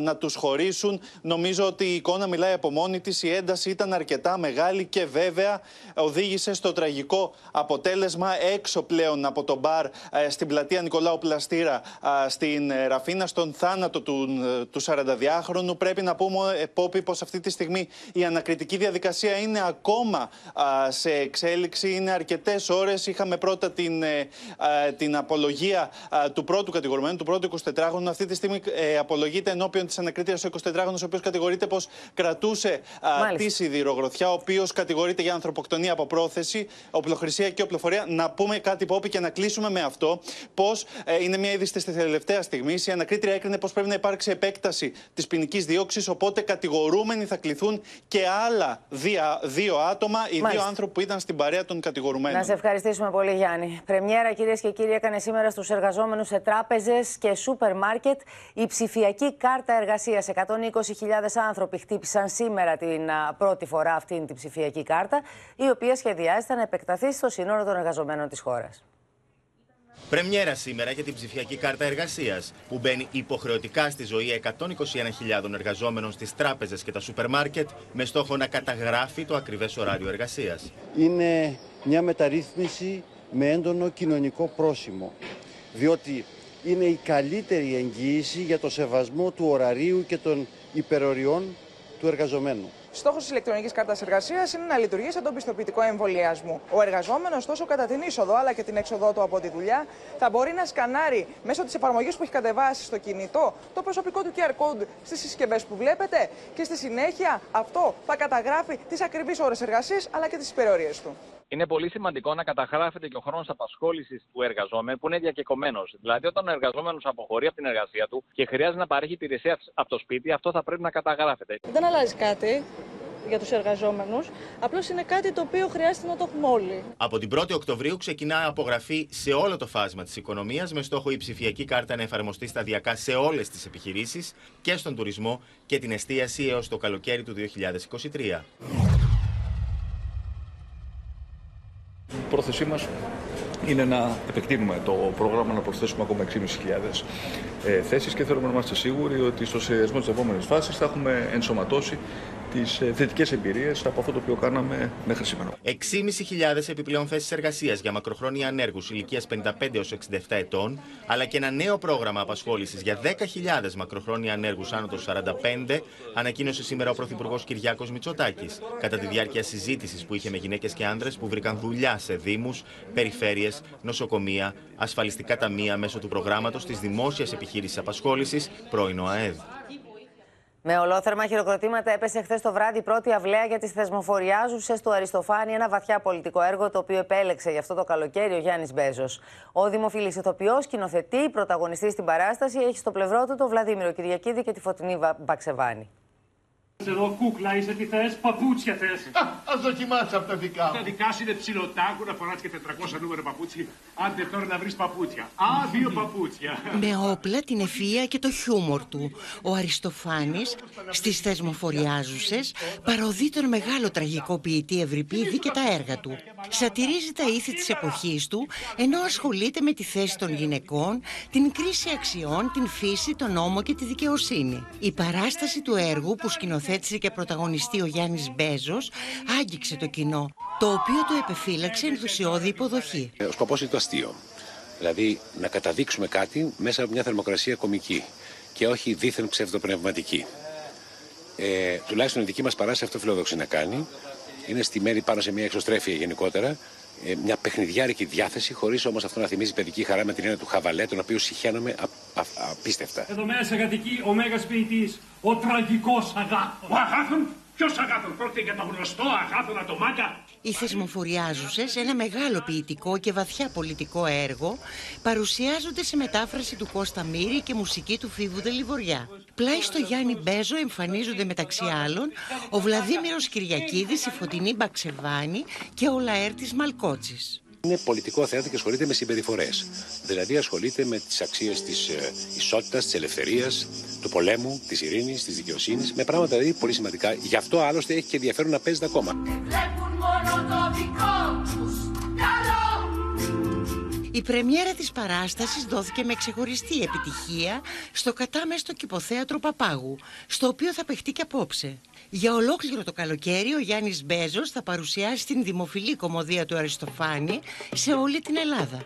Speaker 64: να τους χωρίσουν. Νομίζω ότι η εικόνα μιλάει από μόνη της. Η ένταση ήταν αρκετά μεγάλη και βέβαια οδήγησε στο τραγικό αποτέλεσμα έξω πλέον από το μπαρ ε, στην πλατεία Νικολάου Πλαστήρα στην ε, Ραφίνα, στον θάνατο του, του 42χρονου. Πρέπει να πούμε, Πόπη, πως αυτή τη στιγμή η ανακριτική διαδικασία είναι ακόμα σε εξέλιξη είναι αρκετές ώρες. Είχαμε πρώτα την, ε, την απολογία του πρώτου κατηγορουμένου, του πρώτου 24χρονου. Αυτή τη στιγμή ε, απολογείται ενώπιον της ανακρίτριας ο 24χρονο, ο οποίος κατηγορείται πως κρατούσε τη σιδηρογροθιά, ο οποίος κατηγορείται για ανθρωποκτονία από πρόθεση, οπλοχρησία και οπλοφορία. Να πούμε κάτι που και να κλείσουμε με αυτό, πως ε, είναι μια είδηση της τελευταίας στιγμής. Η ανακρίτρια έκρινε πως πρέπει να υπάρξει επέκταση της ποινικής δίωξης, οπότε κατηγορούμενοι θα κληθούν και άλλα δύο, δύο άτομα, οι δύο άνθρωποι που ήταν στην παρέα παρέα των κατηγορουμένων.
Speaker 2: Να σε ευχαριστήσουμε πολύ, Γιάννη. Πρεμιέρα, κυρίες και κύριοι, έκανε σήμερα στους εργαζόμενους σε τράπεζες και σούπερ μάρκετ η ψηφιακή κάρτα εργασίας. 120.000 άνθρωποι χτύπησαν σήμερα την πρώτη φορά αυτήν την ψηφιακή κάρτα, η οποία σχεδιάζεται να επεκταθεί στο σύνολο των εργαζομένων της χώρας.
Speaker 28: Πρεμιέρα σήμερα για την ψηφιακή κάρτα εργασίας, που μπαίνει υποχρεωτικά στη ζωή 121.000 εργαζόμενων στις τράπεζες και τα σούπερ μάρκετ, με στόχο να καταγράφει το ακριβές ωράριο εργασίας.
Speaker 65: Είναι μια μεταρρύθμιση με έντονο κοινωνικό πρόσημο, διότι είναι η καλύτερη εγγύηση για το σεβασμό του ωραρίου και των υπεροριών του εργαζομένου.
Speaker 57: Στόχος της ηλεκτρονικής κάρτας εργασίας είναι να λειτουργεί σαν τον πιστοποιητικό εμβολιασμού. Ο εργαζόμενος, τόσο κατά την είσοδο αλλά και την έξοδό του από τη δουλειά, θα μπορεί να σκανάρει μέσω της εφαρμογής που έχει κατεβάσει στο κινητό το προσωπικό του QR code στις συσκευές που βλέπετε και στη συνέχεια αυτό θα καταγράφει τις ακριβείς ώρες εργασίας αλλά και τις υπερορίες του.
Speaker 37: Είναι πολύ σημαντικό να καταγράφεται και ο χρόνος απασχόλησης του εργαζόμενου που είναι διακεκομένος. Δηλαδή, όταν ο εργαζόμενος αποχωρεί από την εργασία του και χρειάζεται να παρέχει υπηρεσία από το σπίτι, αυτό θα πρέπει να καταγράφεται.
Speaker 66: Δεν αλλάζει κάτι για τους εργαζόμενους. Απλώς είναι κάτι το οποίο χρειάζεται να το έχουμε όλοι.
Speaker 28: Από την 1η Οκτωβρίου ξεκινά απογραφή σε όλο το φάσμα της οικονομίας με στόχο η ψηφιακή κάρτα να εφαρμοστεί σταδιακά σε όλες τις επιχειρήσεις και στον τουρισμό και την εστίαση έως το καλοκαίρι του 2023.
Speaker 67: Πρόθεσή μας είναι να επεκτείνουμε το πρόγραμμα, να προσθέσουμε ακόμα 6.500 ε, θέσεις και θέλουμε να είμαστε σίγουροι ότι στο σχεδιασμό της επόμενης φάσης θα έχουμε ενσωματώσει τις ε, θετικές εμπειρίες από αυτό το οποίο κάναμε μέχρι σήμερα.
Speaker 28: 6.500 επιπλέον θέσεις εργασίας για μακροχρόνια ανέργους ηλικίας 55 έως 67 ετών, αλλά και ένα νέο πρόγραμμα απασχόλησης για 10.000 μακροχρόνια ανέργους άνω των 45, ανακοίνωσε σήμερα ο Πρωθυπουργός Κυριάκος Μητσοτάκης, κατά τη διάρκεια συζήτησης που είχε με γυναίκες και άντρε που βρήκαν δουλειά σε Δήμους, περιφέρειες, νοσοκομεία, ασφαλιστικά ταμεία μέσω του προγράμματος της Δημόσιας Επιχείρησης Απασχόλησης, πρώην ΟΑΕΔ.
Speaker 2: Με ολόθερμα χειροκροτήματα έπεσε χθες το βράδυ η πρώτη αυλαία για τις θεσμοφοριάζουσες του Αριστοφάνη, ένα βαθιά πολιτικό έργο το οποίο επέλεξε για αυτό το καλοκαίρι ο Γιάννης Μπέζος. Ο δημοφιλή ηθοποιό, σκηνοθετή, πρωταγωνιστής στην παράσταση, έχει στο πλευρό του τον Βλαδίμηρο Κυριακίδη και τη Φωτεινή Μπαξεβάνη.
Speaker 68: Εδώ κούκλα είσαι, τι θες, παπούτσια θες.
Speaker 69: Α δοκιμάσει από τα δικά μου.
Speaker 68: Τα δικά σου είναι ψιλοτάκου να φοράς και 400 νούμερο παπούτσι. Άντε τώρα να βρεις παπούτσια. Α, δύο παπούτσια.
Speaker 70: Με όπλα την ευφυΐα και το χιούμορ του. Ο Αριστοφάνης στις θεσμοφοριάζουσες παροδεί τον μεγάλο τραγικό ποιητή Ευρυπίδη και τα έργα του. Σατυρίζει τα ήθη της εποχής του ενώ ασχολείται με τη θέση των γυναικών, την κρίση αξιών, την φύση, τον νόμο και τη δικαιοσύνη. Η παράσταση του έργου που σκηνοθέτει σκηνοθέτησε και πρωταγωνιστή ο Γιάννης Μπέζος, άγγιξε το κοινό, το οποίο του επεφύλαξε ενθουσιώδη υποδοχή.
Speaker 44: Ο σκοπός είναι το αστείο. Δηλαδή να καταδείξουμε κάτι μέσα από μια θερμοκρασία κομική και όχι δίθεν ψευδοπνευματική. Ε, τουλάχιστον η δική μας παράσταση αυτό φιλοδοξεί να κάνει. Είναι στημένη πάνω σε μια εξωστρέφεια γενικότερα. Ε, μια παιχνιδιάρικη διάθεση, χωρίς όμως αυτό να θυμίζει παιδική χαρά με την έννοια του χαβαλέ, τον οποίο συχαίνομαι απίστευτα.
Speaker 68: Εδώ μέσα κατοικεί ο μέγας ποιητής, ο τραγικός Αγάθων. Ο Αγάθων, ποιος Αγάθων, πρόκειται για το γνωστό Αγάθωνα το μάγκα.
Speaker 70: Οι θεσμοφοριάζουσες, ένα μεγάλο ποιητικό και βαθιά πολιτικό έργο, παρουσιάζονται σε μετάφραση του Κώστα Μύρη και μουσική του Φίβου Δελιβοριά. Πλάι στο Γιάννη Μπέζο εμφανίζονται μεταξύ άλλων ο Βλαδίμηρος Κυριακίδης, η Φωτεινή Μπαξεβάνη και ο Λαέρτης Μαλκότσης.
Speaker 44: Είναι πολιτικό θέατρο και ασχολείται με συμπεριφορές. Δηλαδή ασχολείται με τις αξίες της ε, ισότητας, της ελευθερίας, του πολέμου, της ειρήνης, της δικαιοσύνης, με πράγματα δηλαδή πολύ σημαντικά. Γι' αυτό άλλωστε έχει και ενδιαφέρον να παίζεται ακόμα.
Speaker 70: Η πρεμιέρα της παράστασης δόθηκε με ξεχωριστή επιτυχία στο κατάμεστο κυποθέατρο Παπάγου, στο οποίο θα παιχτεί και απόψε. Για ολόκληρο το καλοκαίρι ο Γιάννης Μπέζος θα παρουσιάσει την δημοφιλή κομμωδία του Αριστοφάνη σε όλη την Ελλάδα.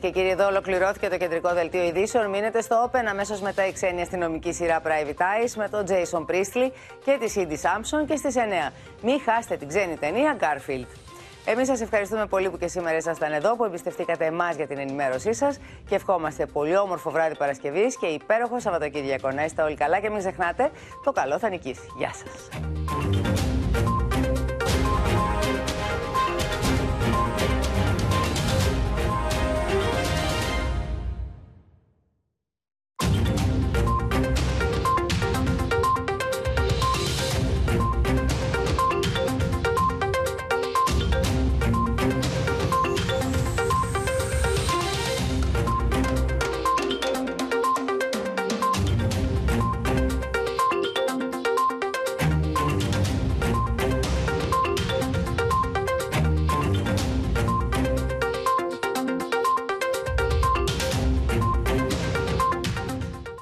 Speaker 2: Και κύριοι, εδώ ολοκληρώθηκε το κεντρικό δελτίο ειδήσεων. Μείνετε στο Open αμέσως μετά η ξένη αστυνομική σειρά Private Eyes με τον Jason Priestley και τη Cindy Sampson και στις 9. Μην χάσετε την ξένη ταινία Garfield. Εμείς σας ευχαριστούμε πολύ που και σήμερα ήσασταν εδώ, που εμπιστευτήκατε εμάς για την ενημέρωσή σας και ευχόμαστε πολύ όμορφο βράδυ Παρασκευής και υπέροχο Σαββατοκύριακο. Να είστε όλοι καλά και μην ξεχνάτε, το καλό θα νικήσει. Γεια σας.